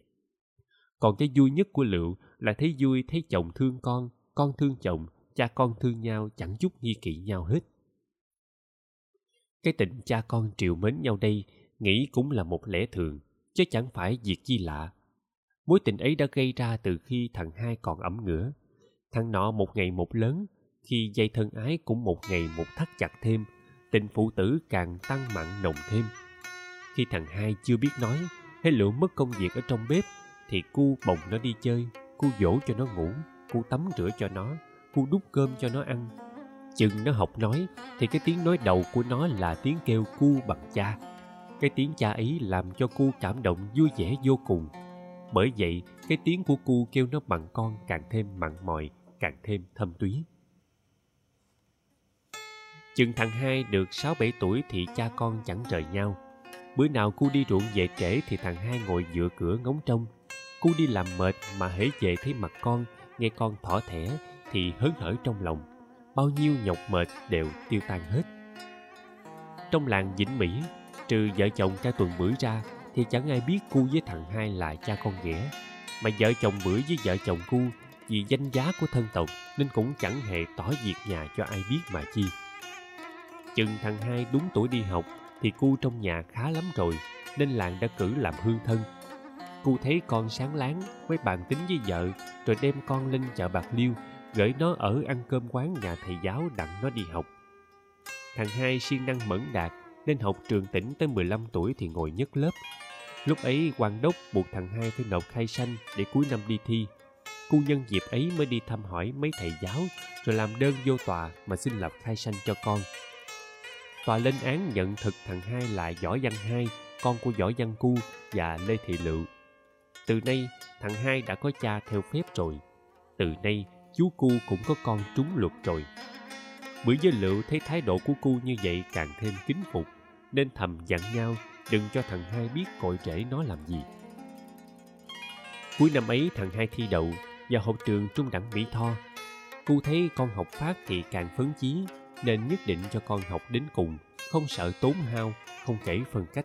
Còn cái vui nhất của lựu là thấy vui thấy chồng thương con con thương chồng, cha con thương nhau, chẳng chút nghi kỵ nhau hết. Cái tình cha con triệu mến nhau đây nghĩ cũng là một lẽ thường, chứ chẳng phải việc chi lạ. Mối tình ấy đã gây ra từ khi thằng hai còn ẩm ngửa. Thằng nọ một ngày một lớn khi dây thân ái cũng một ngày một thắt chặt thêm, tình phụ tử càng tăng mặn nồng thêm. Khi thằng hai chưa biết nói hay lựa mất công việc ở trong bếp, thì cu bồng nó đi chơi, cu dỗ cho nó ngủ, cu tắm rửa cho nó, cu đút cơm cho nó ăn. Chừng nó học nói, thì cái tiếng nói đầu của nó là tiếng kêu cu bằng cha. Cái tiếng cha ấy làm cho cu cảm động vui vẻ vô cùng. Bởi vậy, cái tiếng của cu kêu nó bằng con càng thêm mặn mòi, càng thêm thâm túy chừng thằng hai được sáu bảy tuổi thì cha con chẳng rời nhau. Bữa nào cu đi ruộng về trễ thì thằng hai ngồi dựa cửa ngóng trông. Cu đi làm mệt mà hễ về thấy mặt con, nghe con thỏ thẻ thì hớn hở trong lòng. Bao nhiêu nhọc mệt đều tiêu tan hết. Trong làng vĩnh mỹ, trừ vợ chồng cha tuần bưởi ra thì chẳng ai biết cu với thằng hai là cha con ghẻ. Mà vợ chồng bưởi với vợ chồng cu vì danh giá của thân tộc nên cũng chẳng hề tỏ việc nhà cho ai biết mà chi chừng thằng hai đúng tuổi đi học thì cu trong nhà khá lắm rồi, nên làng đã cử làm hương thân. Cu thấy con sáng láng mới bàn tính với vợ, rồi đem con lên chợ bạc liêu, gửi nó ở ăn cơm quán nhà thầy giáo đặng nó đi học. Thằng hai siêng năng mẫn đạt, nên học trường tỉnh tới 15 tuổi thì ngồi nhất lớp. Lúc ấy quan đốc buộc thằng hai phải nộp khai sanh để cuối năm đi thi. Cu nhân dịp ấy mới đi thăm hỏi mấy thầy giáo, rồi làm đơn vô tòa mà xin lập khai sanh cho con. Tòa lên án nhận thực thằng hai là Võ Văn Hai, con của Võ Văn Cu và Lê Thị Lựu. Từ nay, thằng hai đã có cha theo phép rồi. Từ nay, chú Cu cũng có con trúng luật rồi. Bữa với Lựu thấy thái độ của Cu như vậy càng thêm kính phục, nên thầm dặn nhau đừng cho thằng hai biết cội rễ nó làm gì. Cuối năm ấy thằng hai thi đậu vào học trường trung đẳng Mỹ Tho. Cu thấy con học phát thì càng phấn chí, nên nhất định cho con học đến cùng, không sợ tốn hao, không kể phân cách.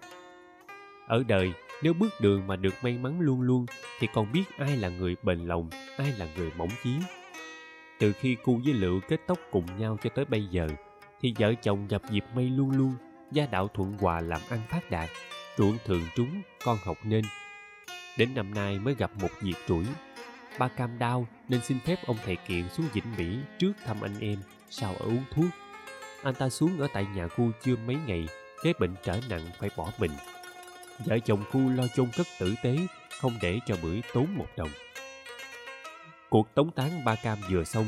Ở đời, nếu bước đường mà được may mắn luôn luôn, thì còn biết ai là người bền lòng, ai là người mỏng chí. Từ khi cu với Lựu kết tóc cùng nhau cho tới bây giờ, thì vợ chồng gặp dịp may luôn luôn, gia đạo thuận hòa làm ăn phát đạt, ruộng thường trúng, con học nên. Đến năm nay mới gặp một việc rủi, ba cam đau nên xin phép ông thầy kiện xuống vĩnh mỹ trước thăm anh em sau ở uống thuốc anh ta xuống ở tại nhà khu chưa mấy ngày, cái bệnh trở nặng phải bỏ mình. Vợ chồng khu lo chôn cất tử tế, không để cho bưởi tốn một đồng. Cuộc tống tán ba cam vừa xong,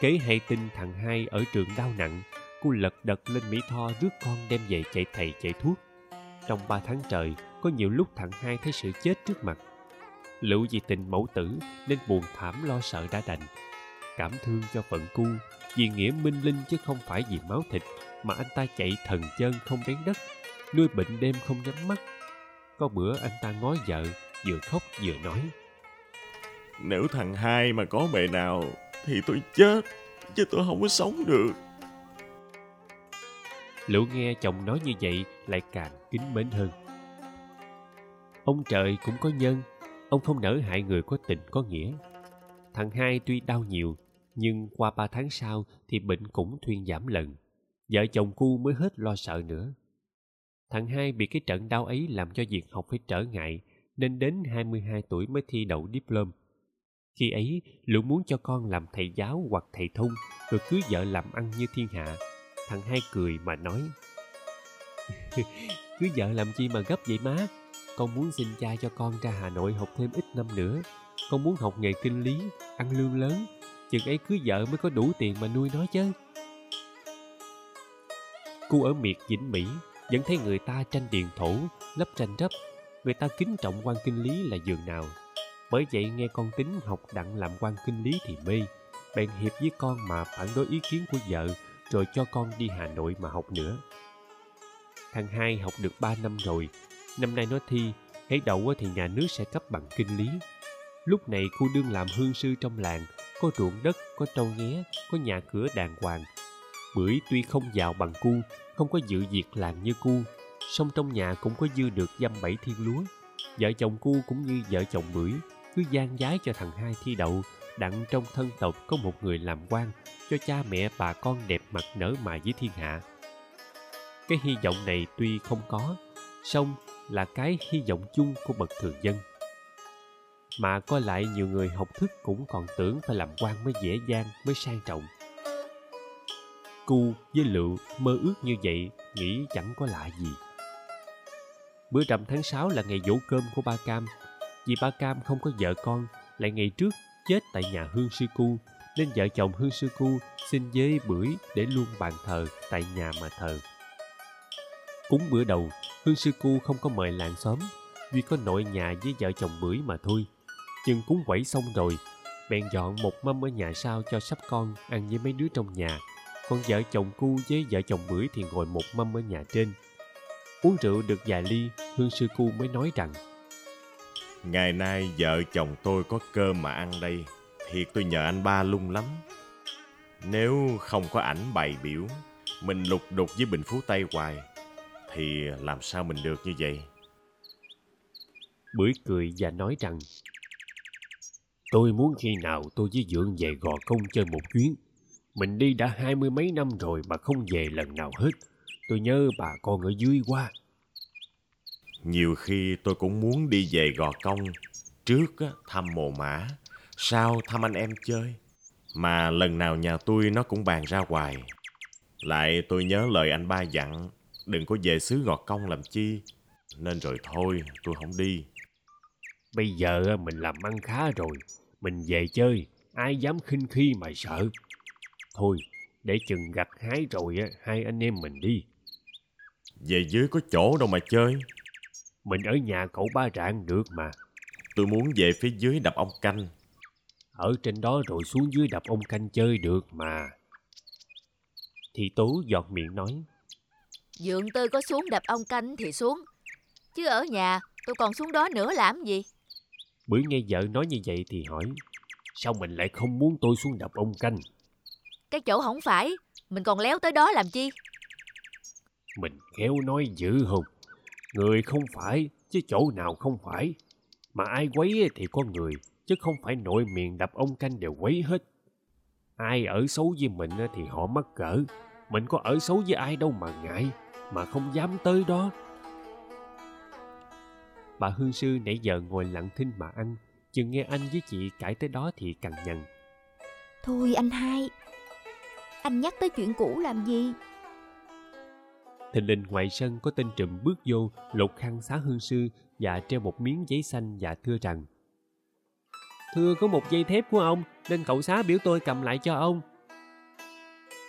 kế hay tin thằng hai ở trường đau nặng, cô lật đật lên mỹ tho rước con đem về chạy thầy chạy thuốc. Trong ba tháng trời, có nhiều lúc thằng hai thấy sự chết trước mặt. Lựu vì tình mẫu tử nên buồn thảm lo sợ đã đành cảm thương cho phận cu. Vì nghĩa minh linh chứ không phải vì máu thịt mà anh ta chạy thần chân không đến đất nuôi bệnh đêm không nhắm mắt. Có bữa anh ta ngó vợ vừa khóc vừa nói. Nếu thằng hai mà có bề nào thì tôi chết chứ tôi không có sống được. Lũ nghe chồng nói như vậy lại càng kính mến hơn. Ông trời cũng có nhân ông không nỡ hại người có tình có nghĩa. Thằng hai tuy đau nhiều nhưng qua ba tháng sau thì bệnh cũng thuyên giảm lần vợ chồng cu mới hết lo sợ nữa thằng hai bị cái trận đau ấy làm cho việc học phải trở ngại nên đến 22 tuổi mới thi đậu diplom khi ấy lũ muốn cho con làm thầy giáo hoặc thầy thông rồi cưới vợ làm ăn như thiên hạ thằng hai cười mà nói cưới vợ làm chi mà gấp vậy má con muốn xin cha cho con ra Hà Nội học thêm ít năm nữa. Con muốn học nghề kinh lý, ăn lương lớn. Chừng ấy cưới vợ mới có đủ tiền mà nuôi nó chứ. Cô ở miệt Vĩnh Mỹ vẫn thấy người ta tranh điền thổ, lấp tranh rấp. Người ta kính trọng quan kinh lý là giường nào. Bởi vậy nghe con tính học đặng làm quan kinh lý thì mê. Bèn hiệp với con mà phản đối ý kiến của vợ rồi cho con đi Hà Nội mà học nữa. Thằng hai học được 3 năm rồi Năm nay nó thi, hãy đậu thì nhà nước sẽ cấp bằng kinh lý. Lúc này cô đương làm hương sư trong làng, có ruộng đất, có trâu nghé, có nhà cửa đàng hoàng. Bưởi tuy không giàu bằng cu, không có dự việc làng như cu, song trong nhà cũng có dư được dăm bảy thiên lúa. Vợ chồng cu cũng như vợ chồng bưởi, cứ gian giái cho thằng hai thi đậu, đặng trong thân tộc có một người làm quan, cho cha mẹ bà con đẹp mặt nở mày với thiên hạ. Cái hy vọng này tuy không có, song là cái hy vọng chung của bậc thường dân mà coi lại nhiều người học thức cũng còn tưởng phải làm quan mới dễ dàng, mới sang trọng. Cu với lựu mơ ước như vậy, nghĩ chẳng có lạ gì. Bữa rằm tháng 6 là ngày dỗ cơm của ba cam. Vì ba cam không có vợ con, lại ngày trước chết tại nhà hương sư cu, nên vợ chồng hương sư cu xin với bưởi để luôn bàn thờ tại nhà mà thờ. Cúng bữa đầu, hương sư cu không có mời làng xóm duy có nội nhà với vợ chồng bưởi mà thôi chừng cúng quẩy xong rồi bèn dọn một mâm ở nhà sau cho sắp con ăn với mấy đứa trong nhà. Còn vợ chồng cu với vợ chồng bưởi thì ngồi một mâm ở nhà trên. Uống rượu được vài ly hương sư cu mới nói rằng ngày nay vợ chồng tôi có cơm mà ăn đây thiệt tôi nhờ anh ba lung lắm. Nếu không có ảnh bày biểu mình lục đục với bình phú tây hoài thì làm sao mình được như vậy? Bưởi cười và nói rằng tôi muốn khi nào tôi với dượng về gò công chơi một chuyến. Mình đi đã hai mươi mấy năm rồi mà không về lần nào hết. Tôi nhớ bà con ở dưới quá. Nhiều khi tôi cũng muốn đi về gò công trước thăm mồ mã sau thăm anh em chơi. Mà lần nào nhà tôi nó cũng bàn ra hoài. Lại tôi nhớ lời anh ba dặn đừng có về xứ gọt công làm chi nên rồi thôi tôi không đi. Bây giờ mình làm ăn khá rồi Mình về chơi, ai dám khinh khi mà sợ. Thôi, để chừng gặt hái rồi á, hai anh em mình đi. Về dưới có chỗ đâu mà chơi. Mình ở nhà cậu ba rạng được mà. Tôi muốn về phía dưới đập ông canh. Ở trên đó rồi xuống dưới đập ông canh chơi được mà. Thì Tú giọt miệng nói. Dượng tư có xuống đập ông canh thì xuống. Chứ ở nhà tôi còn xuống đó nữa làm gì? Bữa nghe vợ nói như vậy thì hỏi. Sao mình lại không muốn tôi xuống đập ông canh? Cái chỗ không phải, mình còn léo tới đó làm chi? Mình khéo nói dữ không? Người không phải, chứ chỗ nào không phải. Mà ai quấy thì có người, chứ không phải nội miệng đập ông canh đều quấy hết. Ai ở xấu với mình thì họ mắc cỡ. Mình có ở xấu với ai đâu mà ngại, mà không dám tới đó. Bà Hương Sư nãy giờ ngồi lặng thinh mà ăn, chừng nghe anh với chị cãi tới đó thì cằn nhằn. Thôi anh hai, anh nhắc tới chuyện cũ làm gì? Thình lình ngoài sân có tên trùm bước vô, lột khăn xá hương sư và treo một miếng giấy xanh và thưa rằng Thưa có một dây thép của ông, nên cậu xá biểu tôi cầm lại cho ông.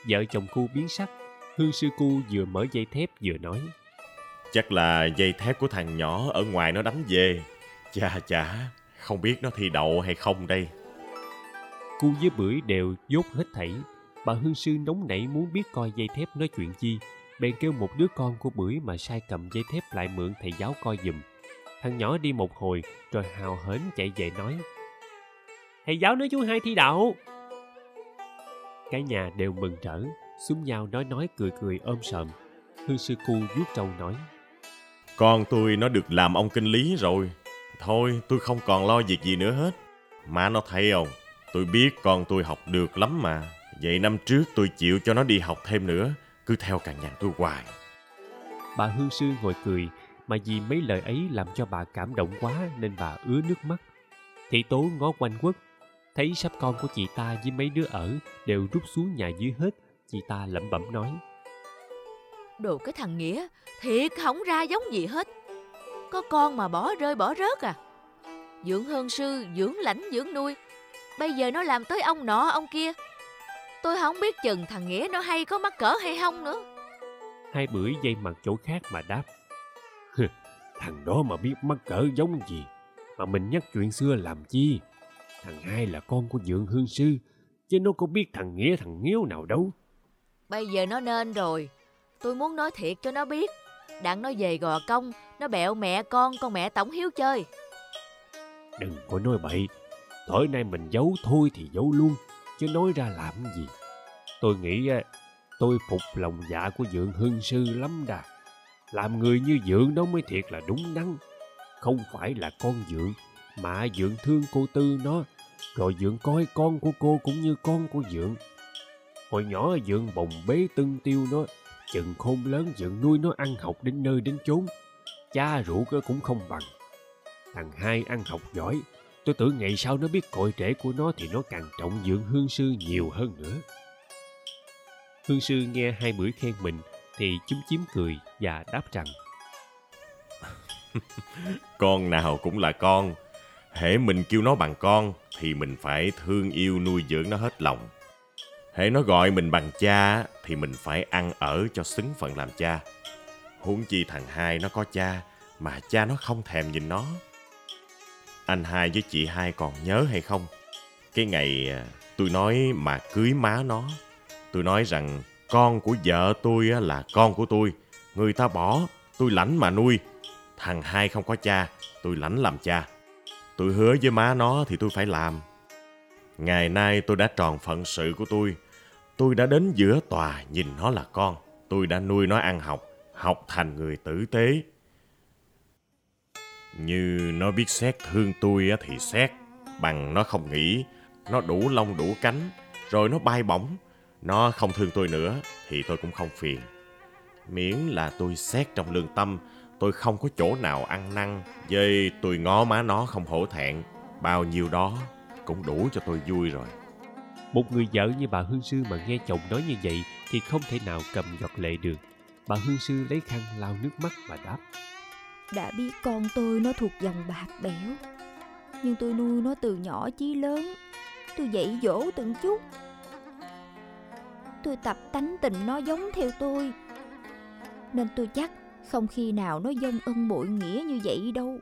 Vợ chồng cu biến sắc, hương sư cu vừa mở dây thép vừa nói Chắc là dây thép của thằng nhỏ ở ngoài nó đánh về. Chà chà, không biết nó thi đậu hay không đây. Cu với bưởi đều dốt hết thảy. Bà hương sư nóng nảy muốn biết coi dây thép nói chuyện chi, bèn kêu một đứa con của bưởi mà sai cầm dây thép lại mượn thầy giáo coi giùm. Thằng nhỏ đi một hồi rồi hào hến chạy về nói Thầy giáo nói chú hai thi đậu. Cả nhà đều mừng rỡ, xúm nhau nói nói cười cười ôm sợm. Hương sư cu vuốt trâu nói con tôi nó được làm ông kinh lý rồi. Thôi tôi không còn lo việc gì nữa hết. Má nó thấy không? Tôi biết con tôi học được lắm mà. Vậy năm trước tôi chịu cho nó đi học thêm nữa. Cứ theo càng nhằn tôi hoài. Bà Hương Sư ngồi cười, mà vì mấy lời ấy làm cho bà cảm động quá nên bà ứa nước mắt. Thị tố ngó quanh quất, thấy sắp con của chị ta với mấy đứa ở đều rút xuống nhà dưới hết, chị ta lẩm bẩm nói. Đồ cái thằng Nghĩa, thiệt không ra giống gì hết. Có con mà bỏ rơi bỏ rớt à. Dưỡng hơn sư, dưỡng lãnh, dưỡng nuôi. Bây giờ nó làm tới ông nọ, ông kia. Tôi không biết chừng thằng Nghĩa nó hay có mắc cỡ hay không nữa. Hai bưởi dây mặt chỗ khác mà đáp. thằng đó mà biết mắc cỡ giống gì, mà mình nhắc chuyện xưa làm chi. Thằng hai là con của dượng hương sư, chứ nó có biết thằng Nghĩa thằng Nghiếu nào đâu. Bây giờ nó nên rồi. Tôi muốn nói thiệt cho nó biết. Đặng nó về gò công, nó bẹo mẹ con, con mẹ tổng hiếu chơi. Đừng có nói bậy, tối nay mình giấu thôi thì giấu luôn, chứ nói ra làm gì. Tôi nghĩ tôi phục lòng dạ của dượng hương sư lắm đà. Làm người như dượng đó mới thiệt là đúng đắn. Không phải là con dượng, mà dượng thương cô Tư nó, rồi dượng coi con của cô cũng như con của dượng. Hồi nhỏ dượng bồng bế tưng tiêu nó, chừng khôn lớn dựng nuôi nó ăn học đến nơi đến chốn. Cha ruột cũng không bằng. Thằng hai ăn học giỏi, tôi tưởng ngày sau nó biết cội rễ của nó thì nó càng trọng dưỡng hương sư nhiều hơn nữa. Hương sư nghe hai bưởi khen mình thì chúm chím cười và đáp rằng Con nào cũng là con. Hễ mình kêu nó bằng con thì mình phải thương yêu nuôi dưỡng nó hết lòng. Hễ nó gọi mình bằng cha thì mình phải ăn ở cho xứng phận làm cha. Huống chi thằng hai nó có cha mà cha nó không thèm nhìn nó. Anh hai với chị hai còn nhớ hay không? Cái ngày à, tôi nói mà cưới má nó Tôi nói rằng con của vợ tôi là con của tôi. Người ta bỏ, tôi lãnh mà nuôi. Thằng hai không có cha, tôi lãnh làm cha. Tôi hứa với má nó thì tôi phải làm. Ngày nay tôi đã tròn phận sự của tôi. Tôi đã đến giữa tòa nhìn nó là con. Tôi đã nuôi nó ăn học, học thành người tử tế. Như nó biết xét thương tôi thì xét, bằng nó không nghĩ, nó đủ lông đủ cánh, rồi nó bay bổng, nó không thương tôi nữa thì tôi cũng không phiền. Miễn là tôi xét trong lương tâm, tôi không có chỗ nào ăn năn, dây tôi ngó má nó không hổ thẹn, bao nhiêu đó cũng đủ cho tôi vui rồi. Một người vợ như bà Hương Sư mà nghe chồng nói như vậy thì không thể nào cầm giọt lệ được. Bà Hương Sư lấy khăn lau nước mắt và đáp. Đã biết con tôi nó thuộc dòng bạc bẽo Nhưng tôi nuôi nó từ nhỏ chí lớn Tôi dạy dỗ từng chút Tôi tập tánh tình nó giống theo tôi Nên tôi chắc không khi nào nó dông ân bội nghĩa như vậy đâu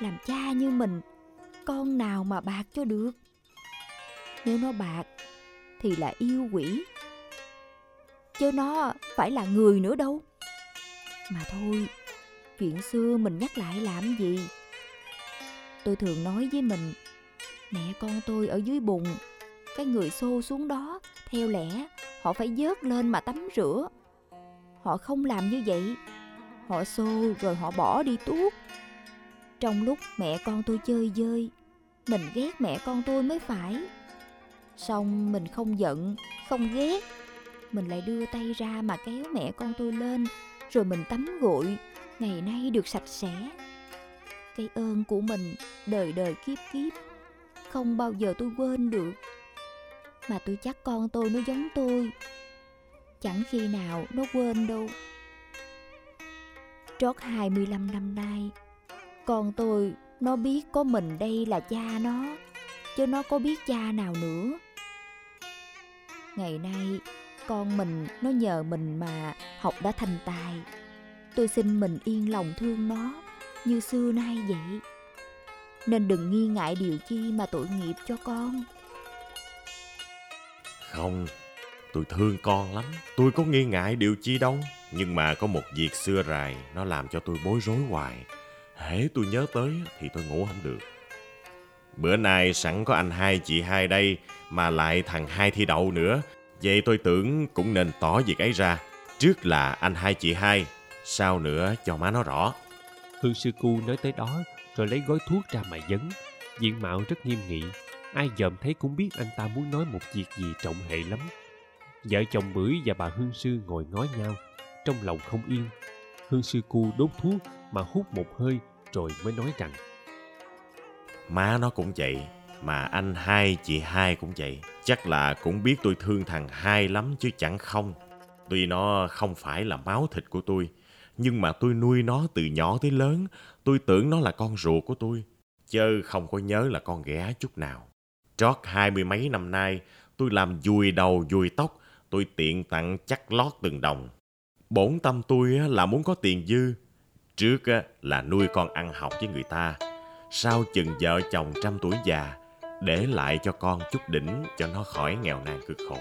Làm cha như mình con nào mà bạc cho được? Nếu nó bạc, Thì là yêu quỷ. Chứ nó phải là người nữa đâu. Mà thôi, Chuyện xưa mình nhắc lại làm gì? Tôi thường nói với mình, Mẹ con tôi ở dưới bùn, Cái người xô xuống đó, Theo lẽ họ phải vớt lên mà tắm rửa. Họ không làm như vậy. Họ xô rồi họ bỏ đi tuốt. Trong lúc mẹ con tôi chơi dơi mình ghét mẹ con tôi mới phải. Xong mình không giận, Không ghét. Mình lại đưa tay ra mà kéo mẹ con tôi lên, Rồi mình tắm gội. Ngày nay được sạch sẽ. Cái ơn của mình đời đời kiếp kiếp. Không bao giờ tôi quên được. Mà tôi chắc con tôi nó giống tôi. Chẳng khi nào nó quên đâu. Trót 25 năm nay, Con tôi nó biết có mình đây là cha nó Chứ nó có biết cha nào nữa Ngày nay con mình nó nhờ mình mà học đã thành tài Tôi xin mình yên lòng thương nó Như xưa nay vậy Nên đừng nghi ngại điều chi mà tội nghiệp cho con Không, tôi thương con lắm. Tôi có nghi ngại điều chi đâu. Nhưng mà có một việc xưa rài, nó làm cho tôi bối rối hoài. Hễ tôi nhớ tới thì tôi ngủ không được. Bữa nay sẵn có anh hai chị hai đây mà lại thằng hai thi đậu nữa. Vậy tôi tưởng cũng nên tỏ việc ấy ra. Trước là anh hai chị hai, sau nữa cho má nó rõ. Hương sư cu nói tới đó rồi lấy gói thuốc ra mà dấn. Diện mạo rất nghiêm nghị. Ai dòm thấy cũng biết anh ta muốn nói một việc gì trọng hệ lắm. Vợ chồng bưởi và bà Hương sư ngồi ngó nhau. Trong lòng không yên. Hương sư cu đốt thuốc mà hút một hơi rồi mới nói rằng Má nó cũng vậy, mà anh hai chị hai cũng vậy. Chắc là cũng biết tôi thương thằng hai lắm chứ chẳng không. Tuy nó không phải là máu thịt của tôi, nhưng mà tôi nuôi nó từ nhỏ tới lớn, tôi tưởng nó là con ruột của tôi. Chớ không có nhớ là con ghẻ chút nào. Trót hai mươi mấy năm nay, tôi làm dùi đầu dùi tóc, tôi tiện tặng chắc lót từng đồng. Bổn tâm tôi là muốn có tiền dư. Trước là nuôi con ăn học với người ta. Sau chừng vợ chồng trăm tuổi già, để lại cho con chút đỉnh cho nó khỏi nghèo nàn cực khổ.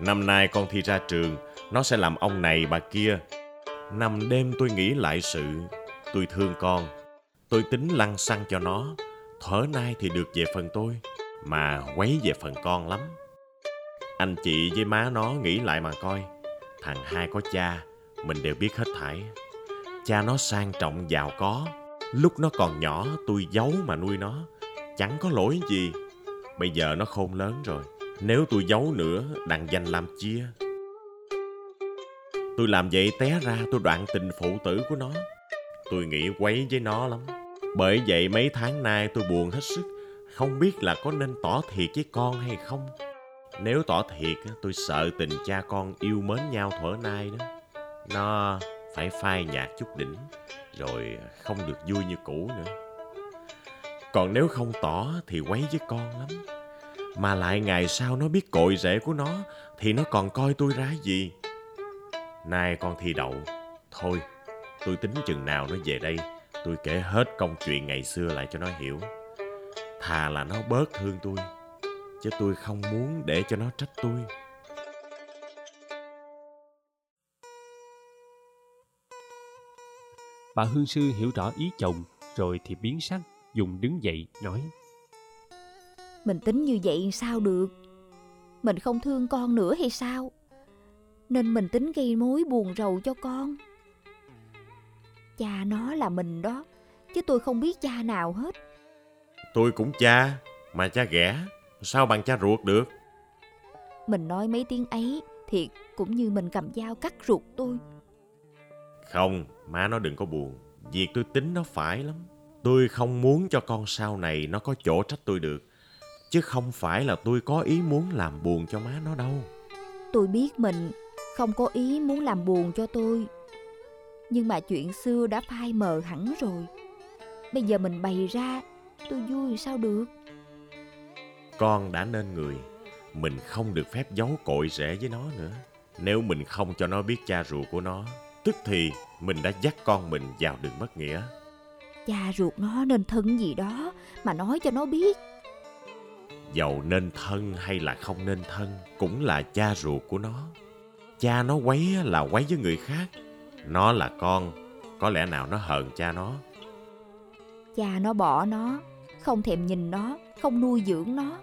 Năm nay con thi ra trường, nó sẽ làm ông này bà kia. Nằm đêm tôi nghĩ lại sự, tôi thương con. Tôi tính lăn xăng cho nó, thở nay thì được về phần tôi, mà quấy về phần con lắm. Anh chị với má nó nghĩ lại mà coi, thằng hai có cha, mình đều biết hết thảy. Cha nó sang trọng giàu có, lúc nó còn nhỏ tôi giấu mà nuôi nó, chẳng có lỗi gì. Bây giờ nó khôn lớn rồi, nếu tôi giấu nữa đặng danh làm chia. Tôi làm vậy té ra tôi đoạn tình phụ tử của nó. Tôi nghĩ quấy với nó lắm. Bởi vậy mấy tháng nay tôi buồn hết sức, không biết là có nên tỏ thiệt với con hay không. Nếu tỏ thiệt, tôi sợ tình cha con yêu mến nhau thuở nay đó. Nó phải phai nhạt chút đỉnh, rồi không được vui như cũ nữa. Còn nếu không tỏ thì quấy với con lắm. Mà lại ngày sau nó biết cội rễ của nó thì nó còn coi tôi ra gì. Nay con thi đậu, thôi tôi tính chừng nào nó về đây tôi kể hết công chuyện ngày xưa lại cho nó hiểu. Thà là nó bớt thương tôi, chứ tôi không muốn để cho nó trách tôi. bà Hương sư hiểu rõ ý chồng rồi thì biến sắc dùng đứng dậy nói. Mình tính như vậy sao được? Mình không thương con nữa hay sao? Nên mình tính gây mối buồn rầu cho con. Cha nó là mình đó Chứ tôi không biết cha nào hết. Tôi cũng cha, mà cha ghẻ, sao bằng cha ruột được? Mình nói mấy tiếng ấy Thiệt cũng như mình cầm dao cắt ruột tôi Không, má nó đừng có buồn. Việc tôi tính nó phải lắm. Tôi không muốn cho con sau này nó có chỗ trách tôi được. Chứ không phải là tôi có ý muốn làm buồn cho má nó đâu. Tôi biết mình không có ý muốn làm buồn cho tôi Nhưng mà chuyện xưa đã phai mờ hẳn rồi Bây giờ mình bày ra Tôi vui sao được Con đã nên người, mình không được phép giấu cội rễ với nó nữa. Nếu mình không cho nó biết cha ruột của nó, tức thì mình đã dắt con mình vào đường mất nghĩa. Cha ruột nó nên thân gì đó Mà nói cho nó biết Dầu nên thân hay là không nên thân, cũng là cha ruột của nó. Cha nó quấy là quấy với người khác. Nó là con, có lẽ nào nó hờn cha nó. Cha nó bỏ nó Không thèm nhìn nó Không nuôi dưỡng nó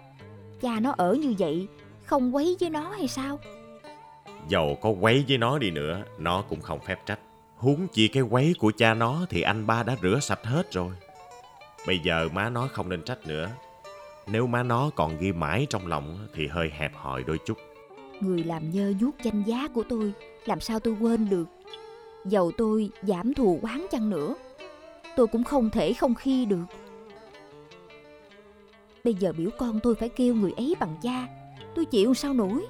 Cha nó ở như vậy Không quấy với nó hay sao Dầu có quấy với nó đi nữa, nó cũng không phép trách. Huống chi cái quấy của cha nó thì anh ba đã rửa sạch hết rồi. Bây giờ má nó không nên trách nữa. Nếu má nó còn ghi mãi trong lòng thì hơi hẹp hòi đôi chút. Người làm nhơ vuốt danh giá của tôi Làm sao tôi quên được Dầu tôi giảm thù quán chăng nữa Tôi cũng không thể không khi được Bây giờ biểu con tôi phải kêu người ấy bằng cha Tôi chịu sao nổi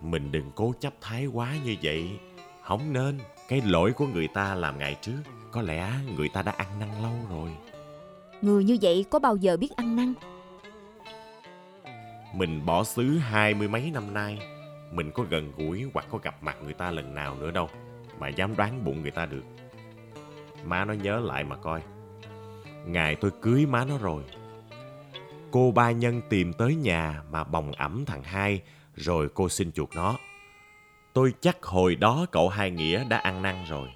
Mình đừng cố chấp thái quá như vậy. Không nên. Cái lỗi của người ta làm ngày trước. Có lẽ người ta đã ăn năn lâu rồi. Người như vậy có bao giờ biết ăn năn Mình bỏ xứ hai mươi mấy năm nay. Mình có gần gũi hoặc có gặp mặt người ta lần nào nữa đâu. Mà dám đoán bụng người ta được. Má nó nhớ lại mà coi. Ngày tôi cưới má nó rồi. Cô ba nhân tìm tới nhà mà bồng ẩm thằng hai rồi cô xin chuộc nó. Tôi chắc hồi đó cậu hai nghĩa đã ăn năn rồi.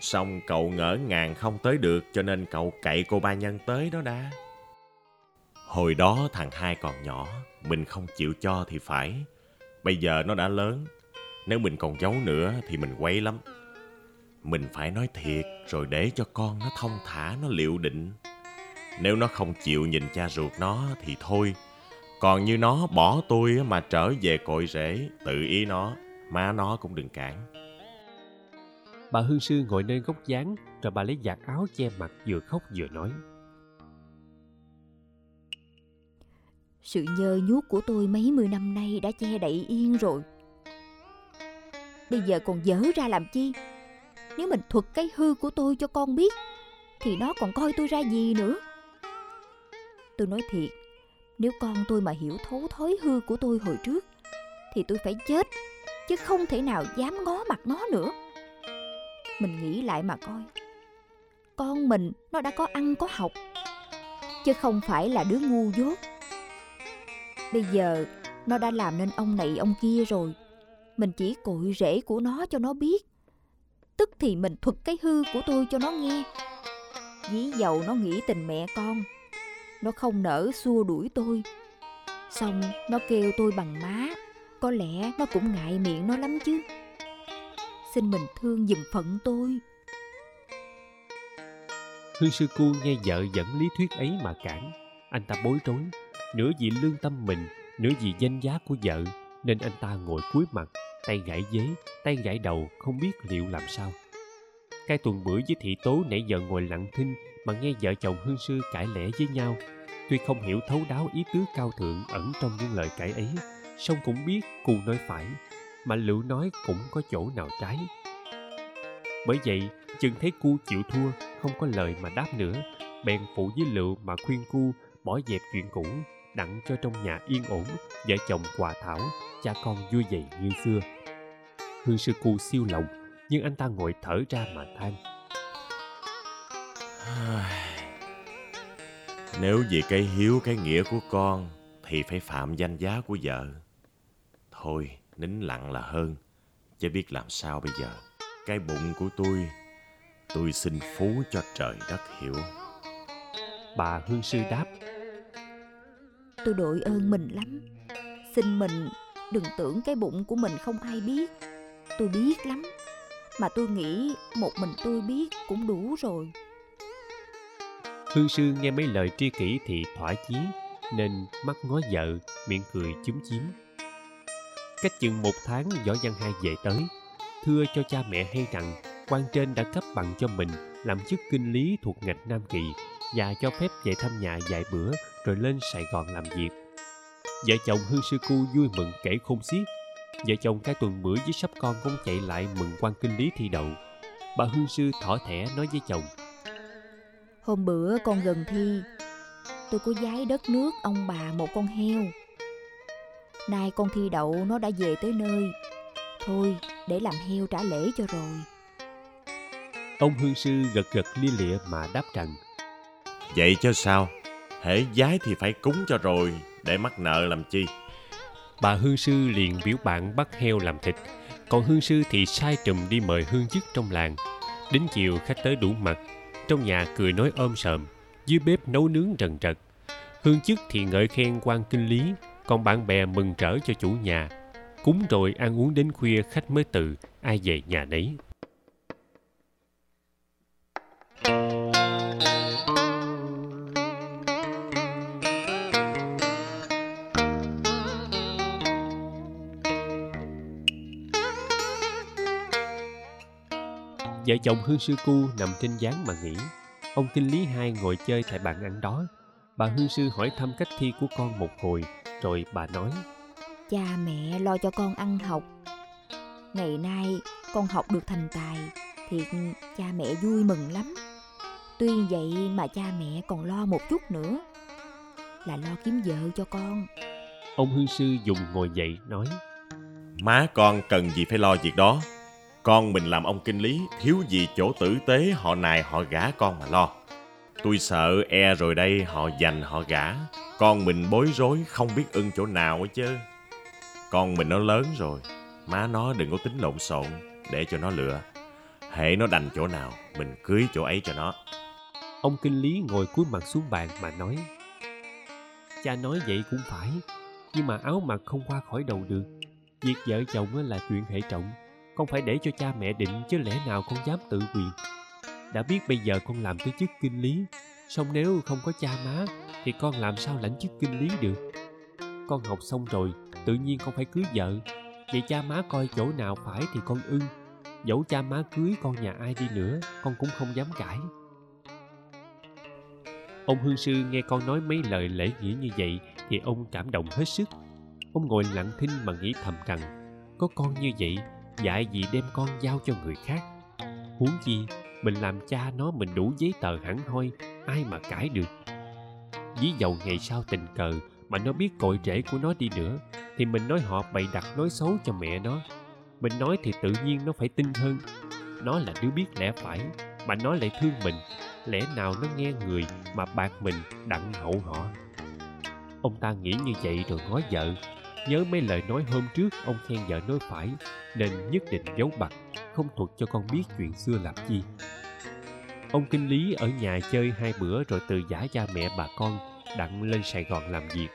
Xong cậu ngỡ ngàng không tới được cho nên cậu cậy cô ba nhân tới đó đã. Hồi đó thằng hai còn nhỏ, mình không chịu cho thì phải. Bây giờ nó đã lớn, nếu mình còn giấu nữa thì mình quấy lắm. Mình phải nói thiệt rồi để cho con nó thông thả, nó liệu định. Nếu nó không chịu nhìn cha ruột nó thì thôi. Còn như nó bỏ tôi mà trở về cội rễ, tự ý nó, má nó cũng đừng cản. Bà Hương Sư ngồi nơi góc dáng rồi bà lấy giặt áo che mặt vừa khóc vừa nói. Sự nhơ nhuốc của tôi mấy mươi năm nay đã che đậy yên rồi Bây giờ còn dở ra làm chi Nếu mình thuật cái hư của tôi cho con biết Thì nó còn coi tôi ra gì nữa Tôi nói thiệt, Nếu con tôi mà hiểu thấu thói hư của tôi hồi trước, Thì tôi phải chết, Chứ không thể nào dám ngó mặt nó nữa. Mình nghĩ lại mà coi, Con mình nó đã có ăn có học, Chứ không phải là đứa ngu dốt. Bây giờ nó đã làm nên ông này ông kia rồi, Mình chỉ cội rễ của nó cho nó biết, Tức thì mình thuật cái hư của tôi cho nó nghe. Dí dầu nó nghĩ tình mẹ con nó không nỡ xua đuổi tôi. Xong nó kêu tôi bằng má. Có lẽ nó cũng ngại miệng nó lắm chứ. Xin mình thương giùm phận tôi. Hương Sư Cu nghe vợ dẫn lý thuyết ấy mà cản. Anh ta bối rối, nửa vì lương tâm mình, nửa vì danh giá của vợ, nên anh ta ngồi cúi mặt, tay gãi dế, tay gãi đầu, không biết liệu làm sao. Cái tuần bữa với thị tố nãy giờ ngồi lặng thinh mà nghe vợ chồng Hương Sư cãi lẽ với nhau. Tuy không hiểu thấu đáo ý tứ cao thượng ẩn trong những lời cãi ấy, song cũng biết cu nói phải, mà lựu nói cũng có chỗ nào trái. Bởi vậy, chừng thấy cu chịu thua, không có lời mà đáp nữa, bèn phụ với lựu mà khuyên cu bỏ dẹp chuyện cũ, đặng cho trong nhà yên ổn, vợ chồng hòa thảo, cha con vui vầy như xưa. Hương sư cu siêu lòng, nhưng anh ta ngồi thở ra mà than. Nếu vì cái hiếu cái nghĩa của con thì phải phạm danh giá của vợ. Thôi, nín lặng là hơn, chứ biết làm sao bây giờ. Cái bụng của tôi, tôi xin phú cho trời đất hiểu. Bà Hương sư đáp, Tôi đội ơn mình lắm Xin mình đừng tưởng cái bụng của mình không ai biết Tôi biết lắm Mà tôi nghĩ một mình tôi biết cũng đủ rồi Hương sư nghe mấy lời tri kỷ thì thỏa chí, nên mắt ngó vợ, miệng cười chúm chím. Cách chừng một tháng Võ Văn Hai về tới, thưa cho cha mẹ hay rằng quan trên đã cấp bằng cho mình làm chức kinh lý thuộc ngạch Nam Kỳ và cho phép về thăm nhà vài bữa rồi lên Sài Gòn làm việc. Vợ chồng Hương Sư Cu vui mừng kể khôn xiết. Vợ chồng cái tuần bữa với sắp con cũng chạy lại mừng quan kinh lý thi đậu. Bà Hương Sư thỏ thẻ nói với chồng. Hôm bữa con gần thi tôi có giái đất nước ông bà một con heo. Nay con thi đậu nó đã về tới nơi. Thôi, để làm heo trả lễ cho rồi. Ông hương sư gật gật lia lịa mà đáp rằng Vậy cho sao? Hễ giái thì phải cúng cho rồi, để mắc nợ làm chi? Bà hương sư liền biểu bạn bắt heo làm thịt, còn hương sư thì sai trùm đi mời hương chức trong làng. Đến chiều khách tới đủ mặt, trong nhà cười nói ôm sờm, dưới bếp nấu nướng trần trật Hương chức thì ngợi khen quan kinh lý, còn bạn bè mừng trở cho chủ nhà. Cúng rồi ăn uống đến khuya khách mới từ, ai về nhà nấy. Vợ chồng Hương Sư Cu nằm trên gián mà nghỉ. Ông Kinh Lý Hai ngồi chơi tại bàn ăn đó. Bà Hương Sư hỏi thăm cách thi của con một hồi, rồi bà nói Cha mẹ lo cho con ăn học. Ngày nay con học được thành tài, thì cha mẹ vui mừng lắm. Tuy vậy mà cha mẹ còn lo một chút nữa, là lo kiếm vợ cho con. Ông Hương Sư dùng ngồi dậy nói Má con cần gì phải lo việc đó. Con mình làm ông kinh lý, thiếu gì chỗ tử tế họ nài họ gả con mà lo. Tôi sợ e rồi đây họ dành họ gả. Con mình bối rối không biết ưng chỗ nào ấy chứ. Con mình nó lớn rồi, má nó đừng có tính lộn xộn để cho nó lựa. Hễ nó đành chỗ nào, mình cưới chỗ ấy cho nó. Ông Kinh Lý ngồi cúi mặt xuống bàn mà nói Cha nói vậy cũng phải Nhưng mà áo mặc không qua khỏi đầu được Việc vợ chồng là chuyện hệ trọng con phải để cho cha mẹ định chứ lẽ nào con dám tự quyền Đã biết bây giờ con làm tới chức kinh lý, song nếu không có cha má, Thì con làm sao lãnh chức kinh lý được? Con học xong rồi, Tự nhiên con phải cưới vợ. Vậy cha má coi chỗ nào phải thì con ưng. Dẫu cha má cưới con nhà ai đi nữa, Con cũng không dám cãi. Ông hương sư nghe con nói mấy lời lễ nghĩa như vậy thì ông cảm động hết sức. Ông ngồi lặng thinh mà nghĩ thầm rằng, có con như vậy dại gì đem con giao cho người khác. Huống chi, mình làm cha nó mình đủ giấy tờ hẳn hoi, ai mà cãi được. Ví dầu ngày sau tình cờ mà nó biết cội rễ của nó đi nữa, thì mình nói họ bày đặt nói xấu cho mẹ nó. Mình nói thì tự nhiên nó phải tin hơn. Nó là đứa biết lẽ phải, mà nó lại thương mình lẽ nào nó nghe người mà bạc mình đặng hậu họ ông ta nghĩ như vậy rồi nói vợ nhớ mấy lời nói hôm trước, ông khen vợ nói phải, nên nhất định giấu bặt không thuật cho con biết chuyện xưa làm chi. Ông kinh lý ở nhà chơi hai bữa rồi từ giả cha mẹ bà con đặng lên sài gòn làm việc.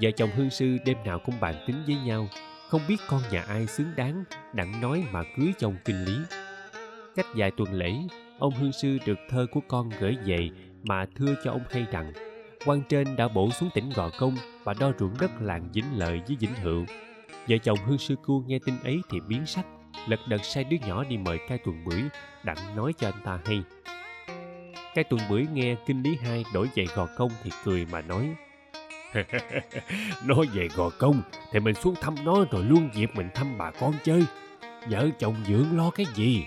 Vợ chồng hương sư đêm nào cũng bàn tính với nhau, không biết con nhà ai xứng đáng, đặng nói mà cưới chồng kinh lý. Cách vài tuần lễ, ông hương sư được thơ của con gửi về mà thưa cho ông hay rằng quan trên đã bổ xuống tỉnh gò công và đo ruộng đất làng vĩnh lợi với vĩnh hữu vợ chồng hương sư cu nghe tin ấy thì biến sắc, lật đật sai đứa nhỏ đi mời cai tuần bưởi, đặng nói cho anh ta hay. Cai tuần bưởi nghe kinh lý hai đổi dậy gò công thì cười mà nói nói về gò công thì mình xuống thăm nó rồi luôn dịp mình thăm bà con chơi. Vợ chồng dưỡng lo cái gì?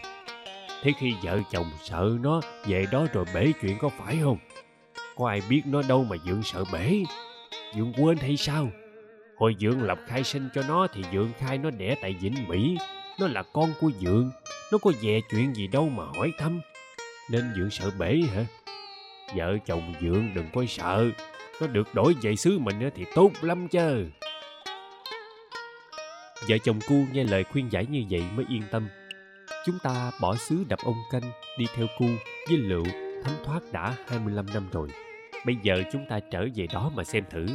Thế khi vợ chồng sợ nó về đó rồi bể chuyện có phải không? Có ai biết nó đâu mà dượng sợ bể. Dượng quên hay sao? Hồi dượng lập khai sinh cho nó thì dượng khai nó đẻ tại vĩnh mỹ. Nó là con của dượng nó có về chuyện gì đâu mà hỏi thăm. Nên dượng sợ bể hả? Vợ chồng dượng đừng có sợ. Nó được đổi về xứ mình thì tốt lắm chứ vợ chồng cu nghe lời khuyên giải như vậy mới yên tâm. Chúng ta bỏ xứ đập ông canh, đi theo cu với lựu, thấm thoát đã 25 năm rồi. Bây giờ chúng ta trở về đó mà xem thử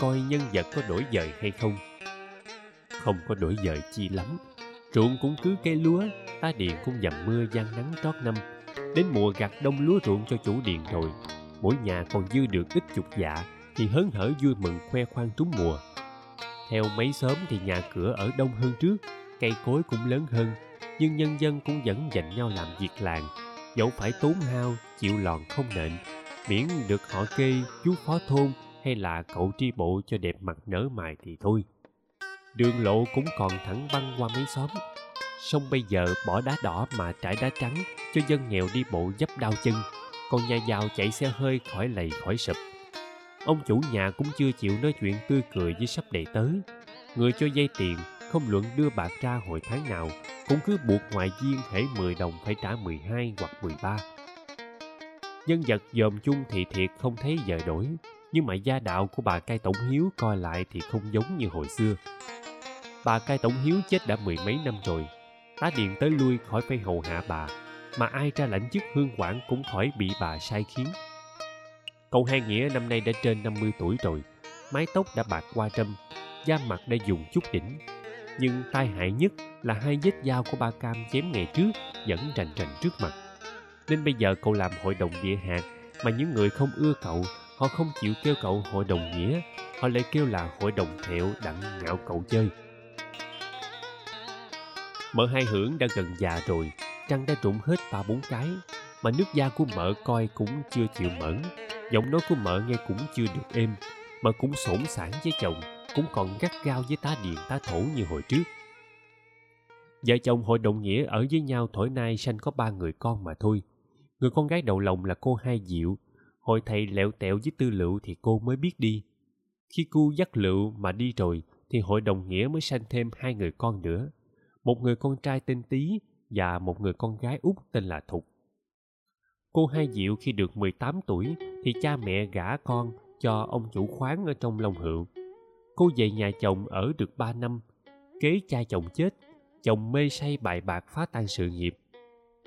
coi nhân vật có đổi dời hay không. Không có đổi dời chi lắm. Ruộng cũng cứ cây lúa, ta điền cũng dầm mưa gian nắng trót năm. Đến mùa gặt đông lúa ruộng cho chủ điền rồi. Mỗi nhà còn dư được ít chục dạ thì hớn hở vui mừng khoe khoang trúng mùa. Theo mấy xóm thì nhà cửa ở đông hơn trước, cây cối cũng lớn hơn nhưng nhân dân cũng vẫn dành nhau làm việc làng dẫu phải tốn hao chịu lòn không nện miễn được họ kê chú phó thôn hay là cậu tri bộ cho đẹp mặt nở mày thì thôi. Đường lộ cũng còn thẳng băng qua mấy xóm. Sông bây giờ bỏ đá đỏ mà trải đá trắng cho dân nghèo đi bộ dấp đau chân. Còn nhà giàu chạy xe hơi khỏi lầy khỏi sụp. Ông chủ nhà cũng chưa chịu nói chuyện tươi cười với sắp đầy tới người cho dây tiền, không luận đưa bạc ra hồi tháng nào, cũng cứ buộc ngoại viên hễ 10 đồng phải trả 12 hoặc 13. Nhân vật dòm chung thì thiệt không thấy giờ đổi, nhưng mà gia đạo của bà cai tổng hiếu coi lại thì không giống như hồi xưa. Bà cai tổng hiếu chết đã mười mấy năm rồi, tá điện tới lui khỏi phải hầu hạ bà, mà ai ra lãnh chức hương quản cũng khỏi bị bà sai khiến. Cậu Hai Nghĩa năm nay đã trên 50 tuổi rồi, mái tóc đã bạc qua trâm, da mặt đã dùng chút đỉnh. Nhưng tai hại nhất là hai vết dao của ba cam chém ngày trước vẫn rành rành trước mặt. Nên bây giờ cậu làm hội đồng địa hạt mà những người không ưa cậu, họ không chịu kêu cậu hội đồng nghĩa, họ lại kêu là hội đồng thẹo đặng ngạo cậu chơi. Mợ hai hưởng đã gần già rồi, trăng đã trụng hết ba bốn cái, mà nước da của mợ coi cũng chưa chịu mẫn, giọng nói của mợ nghe cũng chưa được êm, mợ cũng sổn sản với chồng, cũng còn gắt gao với tá điện tá thổ như hồi trước. Vợ chồng hội đồng nghĩa ở với nhau thổi nay sanh có ba người con mà thôi. Người con gái đầu lòng là cô Hai Diệu. Hội thầy lẹo tẹo với tư lựu thì cô mới biết đi. Khi cu dắt lựu mà đi rồi, thì hội đồng nghĩa mới sanh thêm hai người con nữa. Một người con trai tên Tý và một người con gái út tên là Thục. Cô Hai Diệu khi được 18 tuổi, thì cha mẹ gả con cho ông chủ khoáng ở trong Long Hữu. Cô về nhà chồng ở được 3 năm. Kế cha chồng chết, chồng mê say bài bạc phá tan sự nghiệp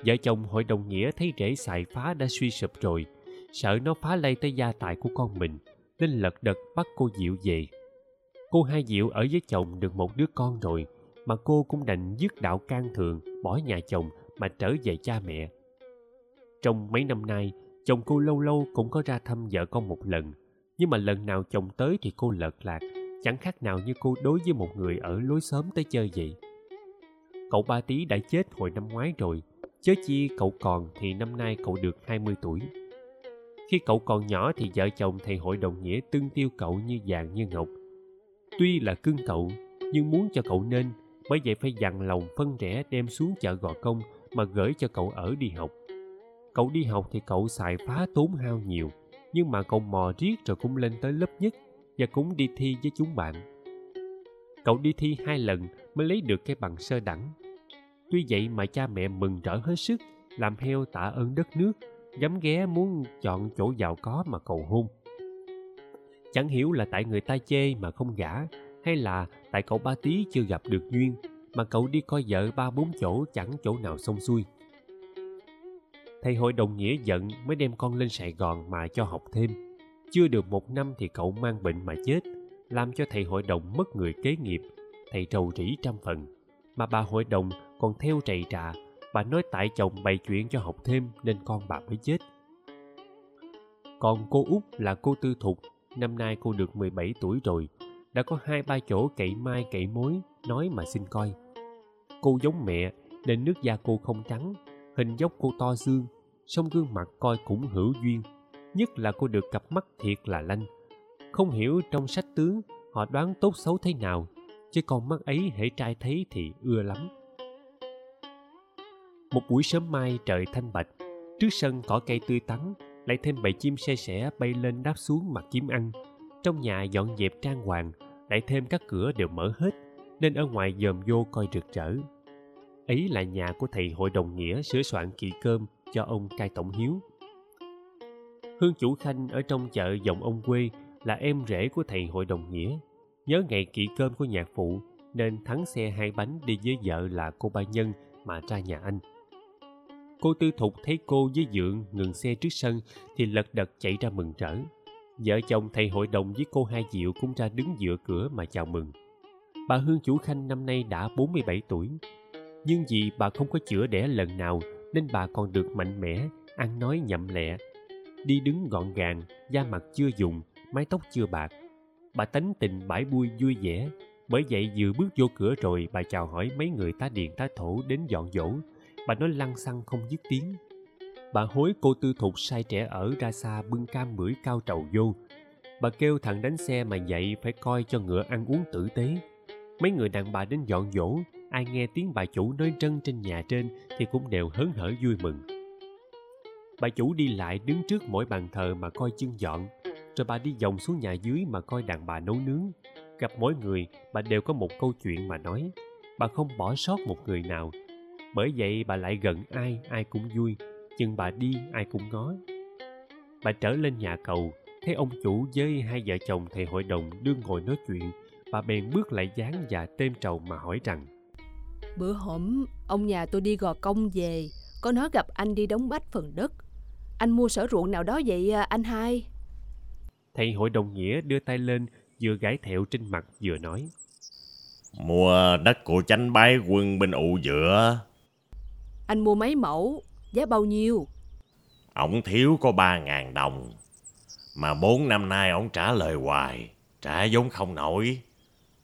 vợ chồng hội đồng nghĩa thấy rễ xài phá đã suy sụp rồi. Sợ nó phá lây tới gia tài của con mình nên lật đật bắt cô diệu về. Cô hai diệu ở với chồng được một đứa con rồi mà cô cũng đành dứt đạo can thường bỏ nhà chồng mà trở về cha mẹ. Trong mấy năm nay chồng cô lâu lâu cũng có ra thăm vợ con một lần nhưng mà lần nào chồng tới thì cô lợt lạc chẳng khác nào như cô đối với một người ở lối xóm tới chơi vậy. Cậu ba tí đã chết hồi năm ngoái rồi, chớ chi cậu còn thì năm nay cậu được 20 tuổi. Khi cậu còn nhỏ thì vợ chồng thầy hội đồng nghĩa tương tiêu cậu như vàng như ngọc. Tuy là cưng cậu, nhưng muốn cho cậu nên, bởi vậy phải dằn lòng phân rẽ đem xuống chợ gò công mà gửi cho cậu ở đi học. Cậu đi học thì cậu xài phá tốn hao nhiều, nhưng mà cậu mò riết rồi cũng lên tới lớp nhất và cũng đi thi với chúng bạn. Cậu đi thi hai lần mới lấy được cái bằng sơ đẳng tuy vậy mà cha mẹ mừng rỡ hết sức, làm heo tạ ơn đất nước, dám ghé muốn chọn chỗ giàu có mà cầu hôn. Chẳng hiểu là tại người ta chê mà không gả, hay là tại cậu ba tí chưa gặp được duyên, mà cậu đi coi vợ ba bốn chỗ chẳng chỗ nào xong xuôi. Thầy hội đồng nghĩa giận mới đem con lên sài gòn mà cho học thêm. Chưa được một năm thì cậu mang bệnh mà chết, làm cho thầy hội đồng mất người kế nghiệp, thầy trầu rỉ trăm phần. Mà bà hội đồng còn theo trầy trà, bà nói tại chồng bày chuyện cho học thêm nên con bà mới chết. Còn cô út là cô tư thục, năm nay cô được 17 tuổi rồi, đã có hai ba chỗ cậy mai cậy mối, nói mà xin coi. Cô giống mẹ nên nước da cô không trắng, hình dốc cô to xương, song gương mặt coi cũng hữu duyên, nhất là cô được cặp mắt thiệt là lanh. Không hiểu trong sách tướng họ đoán tốt xấu thế nào, chứ con mắt ấy hễ trai thấy thì ưa lắm một buổi sớm mai trời thanh bạch, trước sân cỏ cây tươi tắn, lại thêm bầy chim xe sẻ bay lên đáp xuống mặt chim ăn. Trong nhà dọn dẹp trang hoàng, lại thêm các cửa đều mở hết, nên ở ngoài dòm vô coi rực rỡ. Ấy là nhà của thầy hội đồng nghĩa sửa soạn kỵ cơm cho ông cai tổng hiếu. Hương chủ khanh ở trong chợ dòng ông quê là em rể của thầy hội đồng nghĩa. Nhớ ngày kỵ cơm của nhạc phụ, nên thắng xe hai bánh đi với vợ là cô ba nhân mà ra nhà anh cô tư thục thấy cô với dượng ngừng xe trước sân thì lật đật chạy ra mừng rỡ vợ chồng thầy hội đồng với cô hai diệu cũng ra đứng giữa cửa mà chào mừng. Bà hương chủ khanh năm nay đã 47 tuổi. Nhưng vì bà không có chữa đẻ lần nào nên bà còn được mạnh mẽ, ăn nói nhậm lẹ. Đi đứng gọn gàng, da mặt chưa dùng, mái tóc chưa bạc. Bà tánh tình bãi bui vui vẻ. Bởi vậy vừa bước vô cửa rồi bà chào hỏi mấy người tá điền tá thổ đến dọn dỗ bà nói lăng xăng không dứt tiếng bà hối cô tư thục sai trẻ ở ra xa bưng cam bưởi cao trầu vô bà kêu thằng đánh xe mà dậy phải coi cho ngựa ăn uống tử tế mấy người đàn bà đến dọn dỗ ai nghe tiếng bà chủ nói trân trên nhà trên thì cũng đều hớn hở vui mừng Bà chủ đi lại đứng trước mỗi bàn thờ mà coi chân dọn, rồi bà đi vòng xuống nhà dưới mà coi đàn bà nấu nướng. Gặp mỗi người, bà đều có một câu chuyện mà nói. Bà không bỏ sót một người nào. Bởi vậy bà lại gần ai, ai cũng vui. Chừng bà đi, ai cũng ngó. Bà trở lên nhà cầu, thấy ông chủ với hai vợ chồng thầy hội đồng đương ngồi nói chuyện. Bà bèn bước lại dáng và têm trầu mà hỏi rằng Bữa hổm, ông nhà tôi đi gò công về, có nói gặp anh đi đóng bách phần đất. Anh mua sở ruộng nào đó vậy à, anh hai? Thầy hội đồng nghĩa đưa tay lên, vừa gãi thẹo trên mặt vừa nói. Mua đất của chánh bái quân bên ụ dựa. Anh mua mấy mẫu, giá bao nhiêu? Ổng thiếu có ba ngàn đồng. Mà bốn năm nay ổng trả lời hoài, trả vốn không nổi.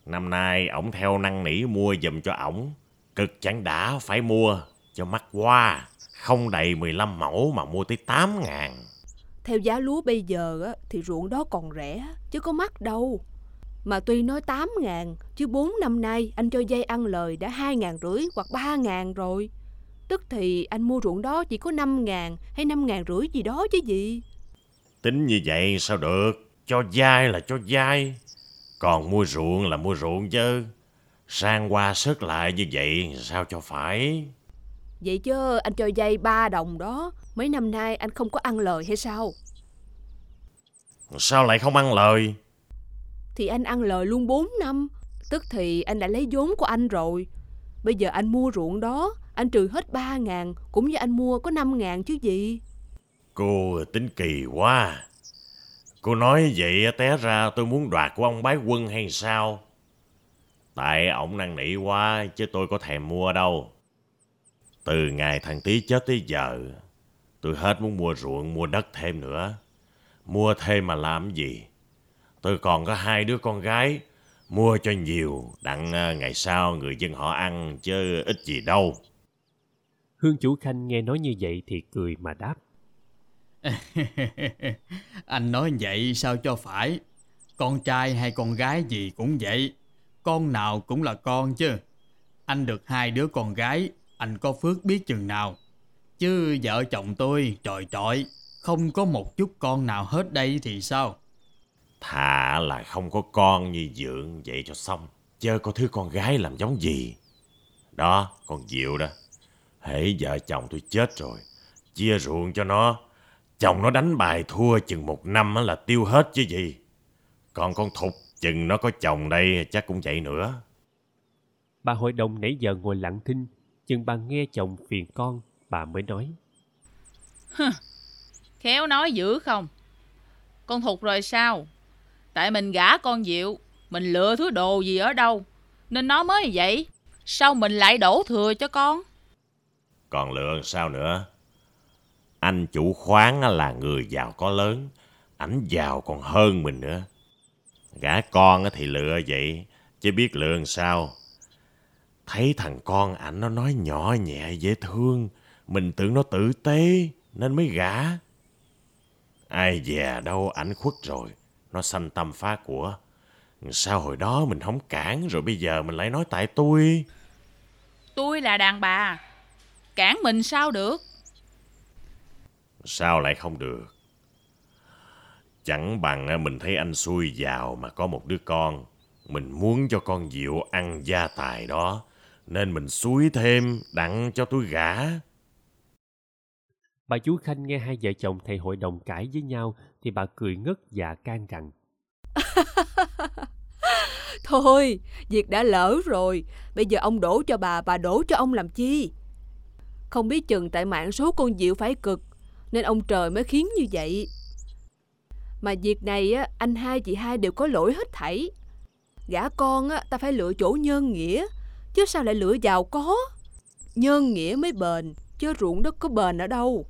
Năm nay ổng theo năn nỉ mua giùm cho ổng. Cực chẳng đã phải mua, cho mắc qua. Không đầy 15 mẫu mà mua tới 8 ngàn. Theo giá lúa bây giờ á, thì ruộng đó còn rẻ, chứ có mắc đâu. Mà tuy nói 8 ngàn, chứ 4 năm nay anh cho dây ăn lời đã 2 ngàn rưỡi hoặc 3 ngàn rồi. Tức thì anh mua ruộng đó chỉ có 5 ngàn hay 5 ngàn rưỡi gì đó chứ gì. Tính như vậy sao được? Cho dai là cho dai. Còn mua ruộng là mua ruộng chứ. Sang qua sức lại như vậy sao cho phải? Vậy chứ anh cho dây 3 đồng đó, mấy năm nay anh không có ăn lời hay sao? Sao lại không ăn lời? Thì anh ăn lời luôn 4 năm, tức thì anh đã lấy vốn của anh rồi. Bây giờ anh mua ruộng đó, anh trừ hết 3 ngàn, cũng như anh mua có 5 ngàn chứ gì. Cô tính kỳ quá. Cô nói vậy té ra tôi muốn đoạt của ông bái quân hay sao? Tại ổng năn nỉ quá chứ tôi có thèm mua đâu. Từ ngày thằng Tý chết tới giờ, tôi hết muốn mua ruộng, mua đất thêm nữa. Mua thêm mà làm gì? Tôi còn có hai đứa con gái, mua cho nhiều, đặng à, ngày sau người dân họ ăn chứ ít gì đâu. Hương chủ khanh nghe nói như vậy thì cười mà đáp. Anh nói vậy sao cho phải. Con trai hay con gái gì cũng vậy. Con nào cũng là con chứ. Anh được hai đứa con gái, anh có phước biết chừng nào. Chứ vợ chồng tôi, trời trọi, không có một chút con nào hết đây thì sao? Thà là không có con như dượng vậy cho xong. Chớ có thứ con gái làm giống gì. Đó, con Diệu đó. Hễ vợ chồng tôi chết rồi, chia ruộng cho nó. Chồng nó đánh bài thua chừng một năm là tiêu hết chứ gì. Còn con Thục chừng nó có chồng đây chắc cũng vậy nữa. Bà hội đồng nãy giờ ngồi lặng thinh, chừng bà nghe chồng phiền con, bà mới nói. Khéo nói dữ không? Con thục rồi sao? Tại mình gả con Diệu, mình lựa thứ đồ gì ở đâu, nên nó mới vậy. Sao mình lại đổ thừa cho con? Còn lựa sao nữa? Anh chủ khoán là người giàu có lớn, ảnh giàu còn hơn mình nữa. Gả con thì lựa vậy, chứ biết lựa sao. Thấy thằng con ảnh nó nói nhỏ nhẹ dễ thương, mình tưởng nó tử tế nên mới gả. Ai dè đâu ảnh khuất rồi, nó sanh tâm phá của. Sao hồi đó mình không cản rồi bây giờ mình lại nói tại tôi. Tôi là đàn bà, cản mình sao được? Sao lại không được? Chẳng bằng mình thấy anh xui giàu mà có một đứa con. Mình muốn cho con Diệu ăn gia tài đó. Nên mình suối thêm đặng cho tôi gả. Bà chú Khanh nghe hai vợ chồng thầy hội đồng cãi với nhau thì bà cười ngất và can rằng. Thôi, việc đã lỡ rồi, bây giờ ông đổ cho bà, bà đổ cho ông làm chi? Không biết chừng tại mạng số con Diệu phải cực, nên ông trời mới khiến như vậy. Mà việc này á, anh hai chị hai đều có lỗi hết thảy. Gả con á, ta phải lựa chỗ nhân nghĩa, chứ sao lại lựa giàu có? Nhân nghĩa mới bền, chứ ruộng đất có bền ở đâu.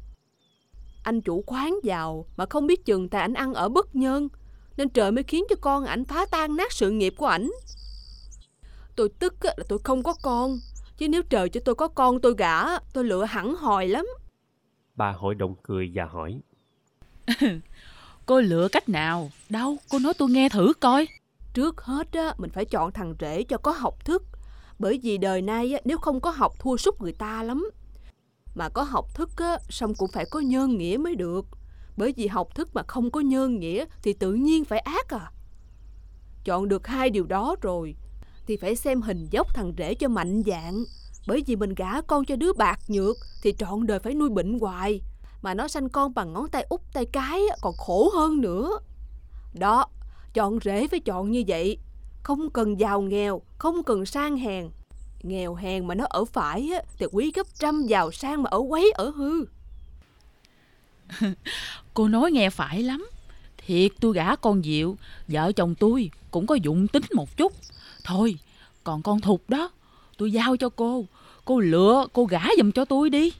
Anh chủ khoáng giàu mà không biết chừng tại ảnh ăn ở bất nhân, nên trời mới khiến cho con ảnh phá tan nát sự nghiệp của ảnh. Tôi tức á, là tôi không có con, chứ nếu trời cho tôi có con tôi gả, tôi lựa hẳn hòi lắm. Bà hội đồng cười và hỏi. Cô lựa cách nào? Đâu, cô nói tôi nghe thử coi. Trước hết á, mình phải chọn thằng rể cho có học thức. Bởi vì đời nay á, nếu không có học thua sút người ta lắm. Mà có học thức á, xong cũng phải có nhân nghĩa mới được. Bởi vì học thức mà không có nhân nghĩa thì tự nhiên phải ác à. Chọn được hai điều đó rồi thì phải xem hình dốc thằng rể cho mạnh dạng. Bởi vì mình gả con cho đứa bạc nhược thì trọn đời phải nuôi bệnh hoài. Mà nó sanh con bằng ngón tay út tay cái còn khổ hơn nữa. Đó, chọn rể phải chọn như vậy. Không cần giàu nghèo, không cần sang hèn. Nghèo hèn mà nó ở phải thì quý gấp trăm giàu sang mà ở quấy ở hư. Cô nói nghe phải lắm. Thiệt tôi gả con Diệu, vợ chồng tôi cũng có dụng tính một chút. Thôi, còn con Thục đó, tôi giao cho cô. Cô lựa, cô gả giùm cho tôi đi.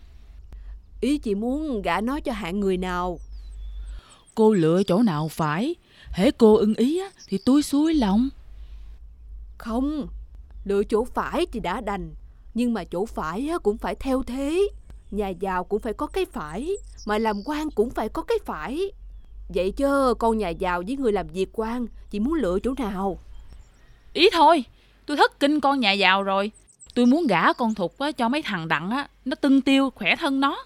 Ý chị muốn gả nó cho hạng người nào? Cô lựa chỗ nào phải. Hễ cô ưng ý á, thì tôi xuôi lòng. Không, lựa chỗ phải thì đã đành. Nhưng mà chỗ phải á, cũng phải theo thế. Nhà giàu cũng phải có cái phải, mà làm quan cũng phải có cái phải. Vậy chứ con nhà giàu với người làm việc quan, chị muốn lựa chỗ nào? Ý thôi, tôi thất kinh con nhà giàu rồi. Tôi muốn gả con Thục á, cho mấy thằng đặng á, nó tưng tiêu khỏe thân nó.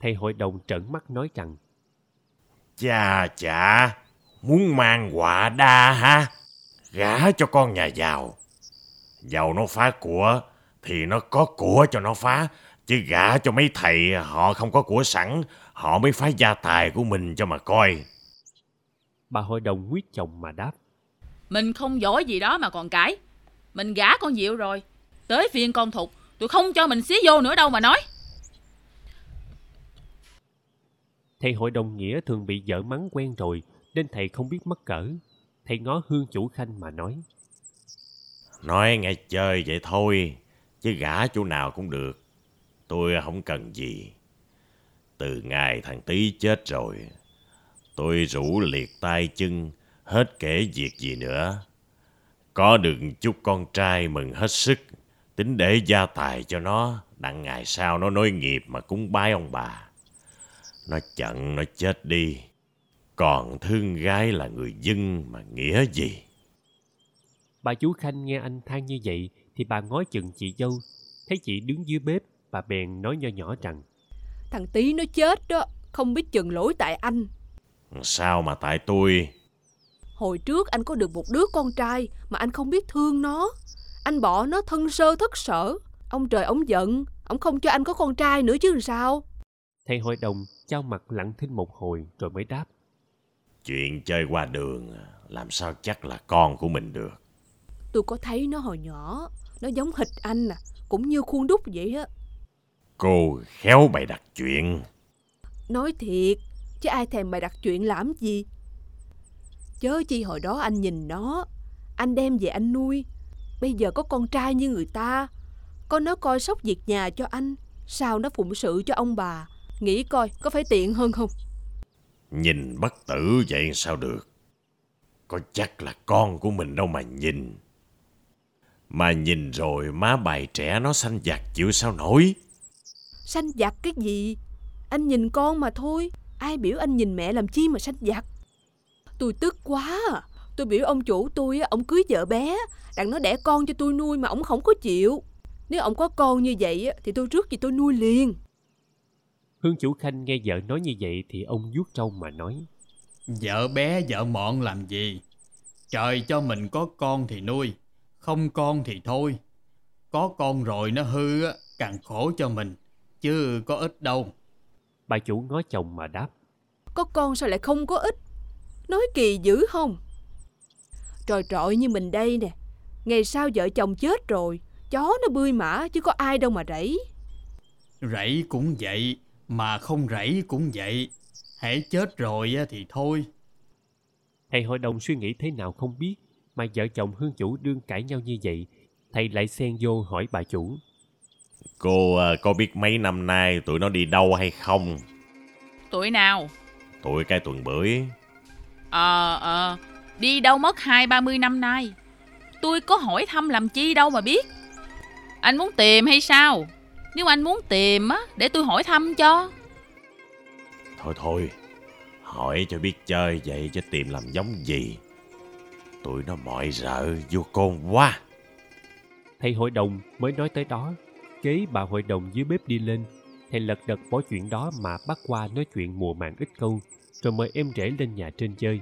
Thầy hội đồng trợn mắt nói rằng Chà chà, muốn mang quả đa ha? Gả cho con nhà giàu. Giàu nó phá của thì nó có của cho nó phá. Chứ gả cho mấy thầy họ không có của sẵn, họ mới phá gia tài của mình cho mà coi. bà hội đồng quyết chồng mà đáp. Mình không giỏi gì đó mà còn cãi. Mình gả con Diệu rồi. Tới phiên con Thục, tôi không cho mình xí vô nữa đâu mà nói. Thầy hội đồng nghĩa thường bị vợ mắng quen rồi nên thầy không biết mắc cỡ. Thầy ngó hương chủ khanh mà nói. Nói nghe chơi vậy thôi, chứ gả chỗ nào cũng được. Tôi không cần gì. Từ ngày thằng Tý chết rồi, tôi rủ liệt tay chân, hết kể việc gì nữa. Có được chút con trai mừng hết sức, tính để gia tài cho nó, đặng ngày sau nó nối nghiệp mà cúng bái ông bà. Nó chận nó chết đi, còn thương gái là người dân mà nghĩa gì. Bà chú Khanh nghe anh than như vậy thì bà ngó chừng chị dâu. Thấy chị đứng dưới bếp, bà bèn nói nho nhỏ rằng Thằng tí nó chết đó, không biết chừng lỗi tại anh. Sao mà tại tôi? Hồi trước anh có được một đứa con trai mà anh không biết thương nó. Anh bỏ nó thân sơ thất sở. Ông trời ông giận, ông không cho anh có con trai nữa chứ làm sao. thầy hội đồng trao mặt lặng thinh một hồi rồi mới đáp. Chuyện chơi qua đường làm sao chắc là con của mình được. Tôi có thấy nó hồi nhỏ, nó giống hịch anh à, cũng như khuôn đúc vậy á. Cô khéo bày đặt chuyện. Nói thiệt, chứ ai thèm bày đặt chuyện làm gì. Chớ chi hồi đó anh nhìn nó, anh đem về anh nuôi. Bây giờ có con trai như người ta, có nó coi sóc việc nhà cho anh, sao nó phụng sự cho ông bà. Nghĩ coi có phải tiện hơn không? Nhìn bất tử vậy sao được. Có chắc là con của mình đâu mà nhìn. Mà nhìn rồi má bài trẻ nó xanh giặc chịu sao nổi. Sanh giặc cái gì? Anh nhìn con mà thôi. Ai biểu anh nhìn mẹ làm chi mà sanh giặc? Tôi tức quá. Tôi biểu ông chủ tôi, á, ông cưới vợ bé, đặng nó đẻ con cho tôi nuôi mà ông không có chịu. Nếu ông có con như vậy á, thì tôi rước gì tôi nuôi liền. Hương chủ Khanh nghe vợ nói như vậy thì ông vuốt trâu mà nói. Vợ bé vợ mọn làm gì? Trời cho mình có con thì nuôi, không con thì thôi. Có con rồi nó hư á, càng khổ cho mình, chứ có ích đâu. Bà chủ ngó chồng mà đáp. Có con sao lại không có ích? Nói kỳ dữ không? Tròi trọi như mình đây nè. Ngày sau vợ chồng chết rồi, chó nó bươi mã chứ có ai đâu mà rẫy. Rẫy cũng vậy, mà không rẫy cũng vậy. Hãy chết rồi á thì thôi. Thầy hội đồng suy nghĩ thế nào không biết mà vợ chồng hương chủ đương cãi nhau như vậy. Thầy lại xen vô hỏi bà chủ. Cô à, có biết mấy năm nay tụi nó đi đâu hay không? Tuổi nào? Tụi cái tuần bưởi. Ờ, ờ, đi đâu mất hai ba mươi năm nay. Tôi có hỏi thăm làm chi đâu mà biết. Anh muốn tìm hay sao? Nếu anh muốn tìm á, để tôi hỏi thăm cho. Thôi thôi, hỏi cho biết chơi vậy chứ tìm làm giống gì. Tụi nó mọi rợ vô côn quá. Thầy hội đồng mới nói tới đó. Kế, bà hội đồng dưới bếp đi lên. thầy lật đật bỏ chuyện đó mà bắt qua nói chuyện mùa màng ít câu, rồi mời em rể lên nhà trên chơi.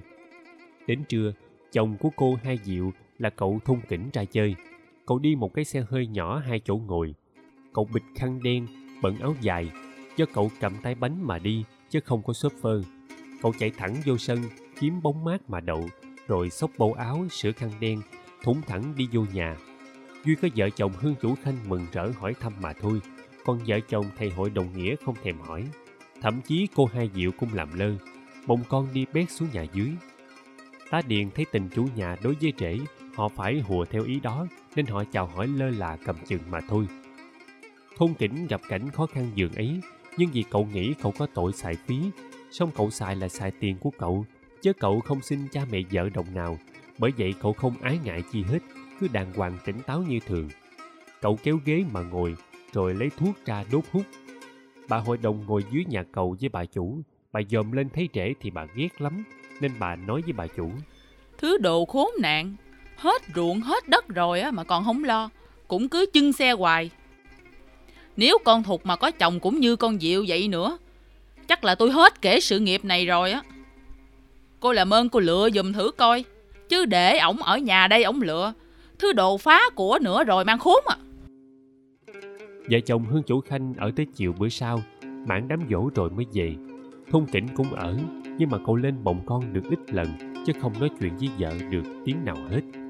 Đến trưa, chồng của cô hai diệu là cậu thung kỉnh ra chơi. Cậu đi một cái xe hơi nhỏ hai chỗ ngồi. Cậu bịt khăn đen, bận áo dài, do cậu cầm tay bánh mà đi, chứ không có xốp phơ. Cậu chạy thẳng vô sân, kiếm bóng mát mà đậu, rồi xốc bầu áo, sửa khăn đen, thủng thẳng đi vô nhà duy có vợ chồng hương chủ khanh mừng rỡ hỏi thăm mà thôi. Còn vợ chồng thầy hội đồng nghĩa không thèm hỏi. Thậm chí cô hai diệu cũng làm lơ. Bồng con đi bét xuống nhà dưới. Tá điền thấy tình chủ nhà đối với rể, họ phải hùa theo ý đó, nên họ chào hỏi lơ là cầm chừng mà thôi. Thôn kỉnh gặp cảnh khó khăn dường ấy, nhưng vì cậu nghĩ cậu có tội xài phí, song cậu xài là xài tiền của cậu chứ cậu không xin cha mẹ vợ đồng nào, bởi vậy cậu không ái ngại chi hết cứ đàng hoàng tỉnh táo như thường. Cậu kéo ghế mà ngồi, rồi lấy thuốc ra đốt hút. Bà hội đồng ngồi dưới nhà cầu với bà chủ. Bà dòm lên thấy rể thì bà ghét lắm, nên bà nói với bà chủ. Thứ đồ khốn nạn, Hết ruộng, hết đất rồi á mà còn không lo, Cũng cứ chân xe hoài. Nếu con Thục mà có chồng cũng như con Diệu vậy nữa, Chắc là tôi hết kể sự nghiệp này rồi á. Cô làm ơn cô lựa dùm thử coi, Chứ để ổng ở nhà đây ổng lựa Thứ đồ phá của nữa rồi mang khốn à. Vợ chồng hương chủ khanh ở tới chiều bữa sau, mãn đám dỗ rồi mới về. Thôn kỉnh cũng ở, nhưng mà cậu lên bồng con được ít lần, chứ không nói chuyện với vợ được tiếng nào hết.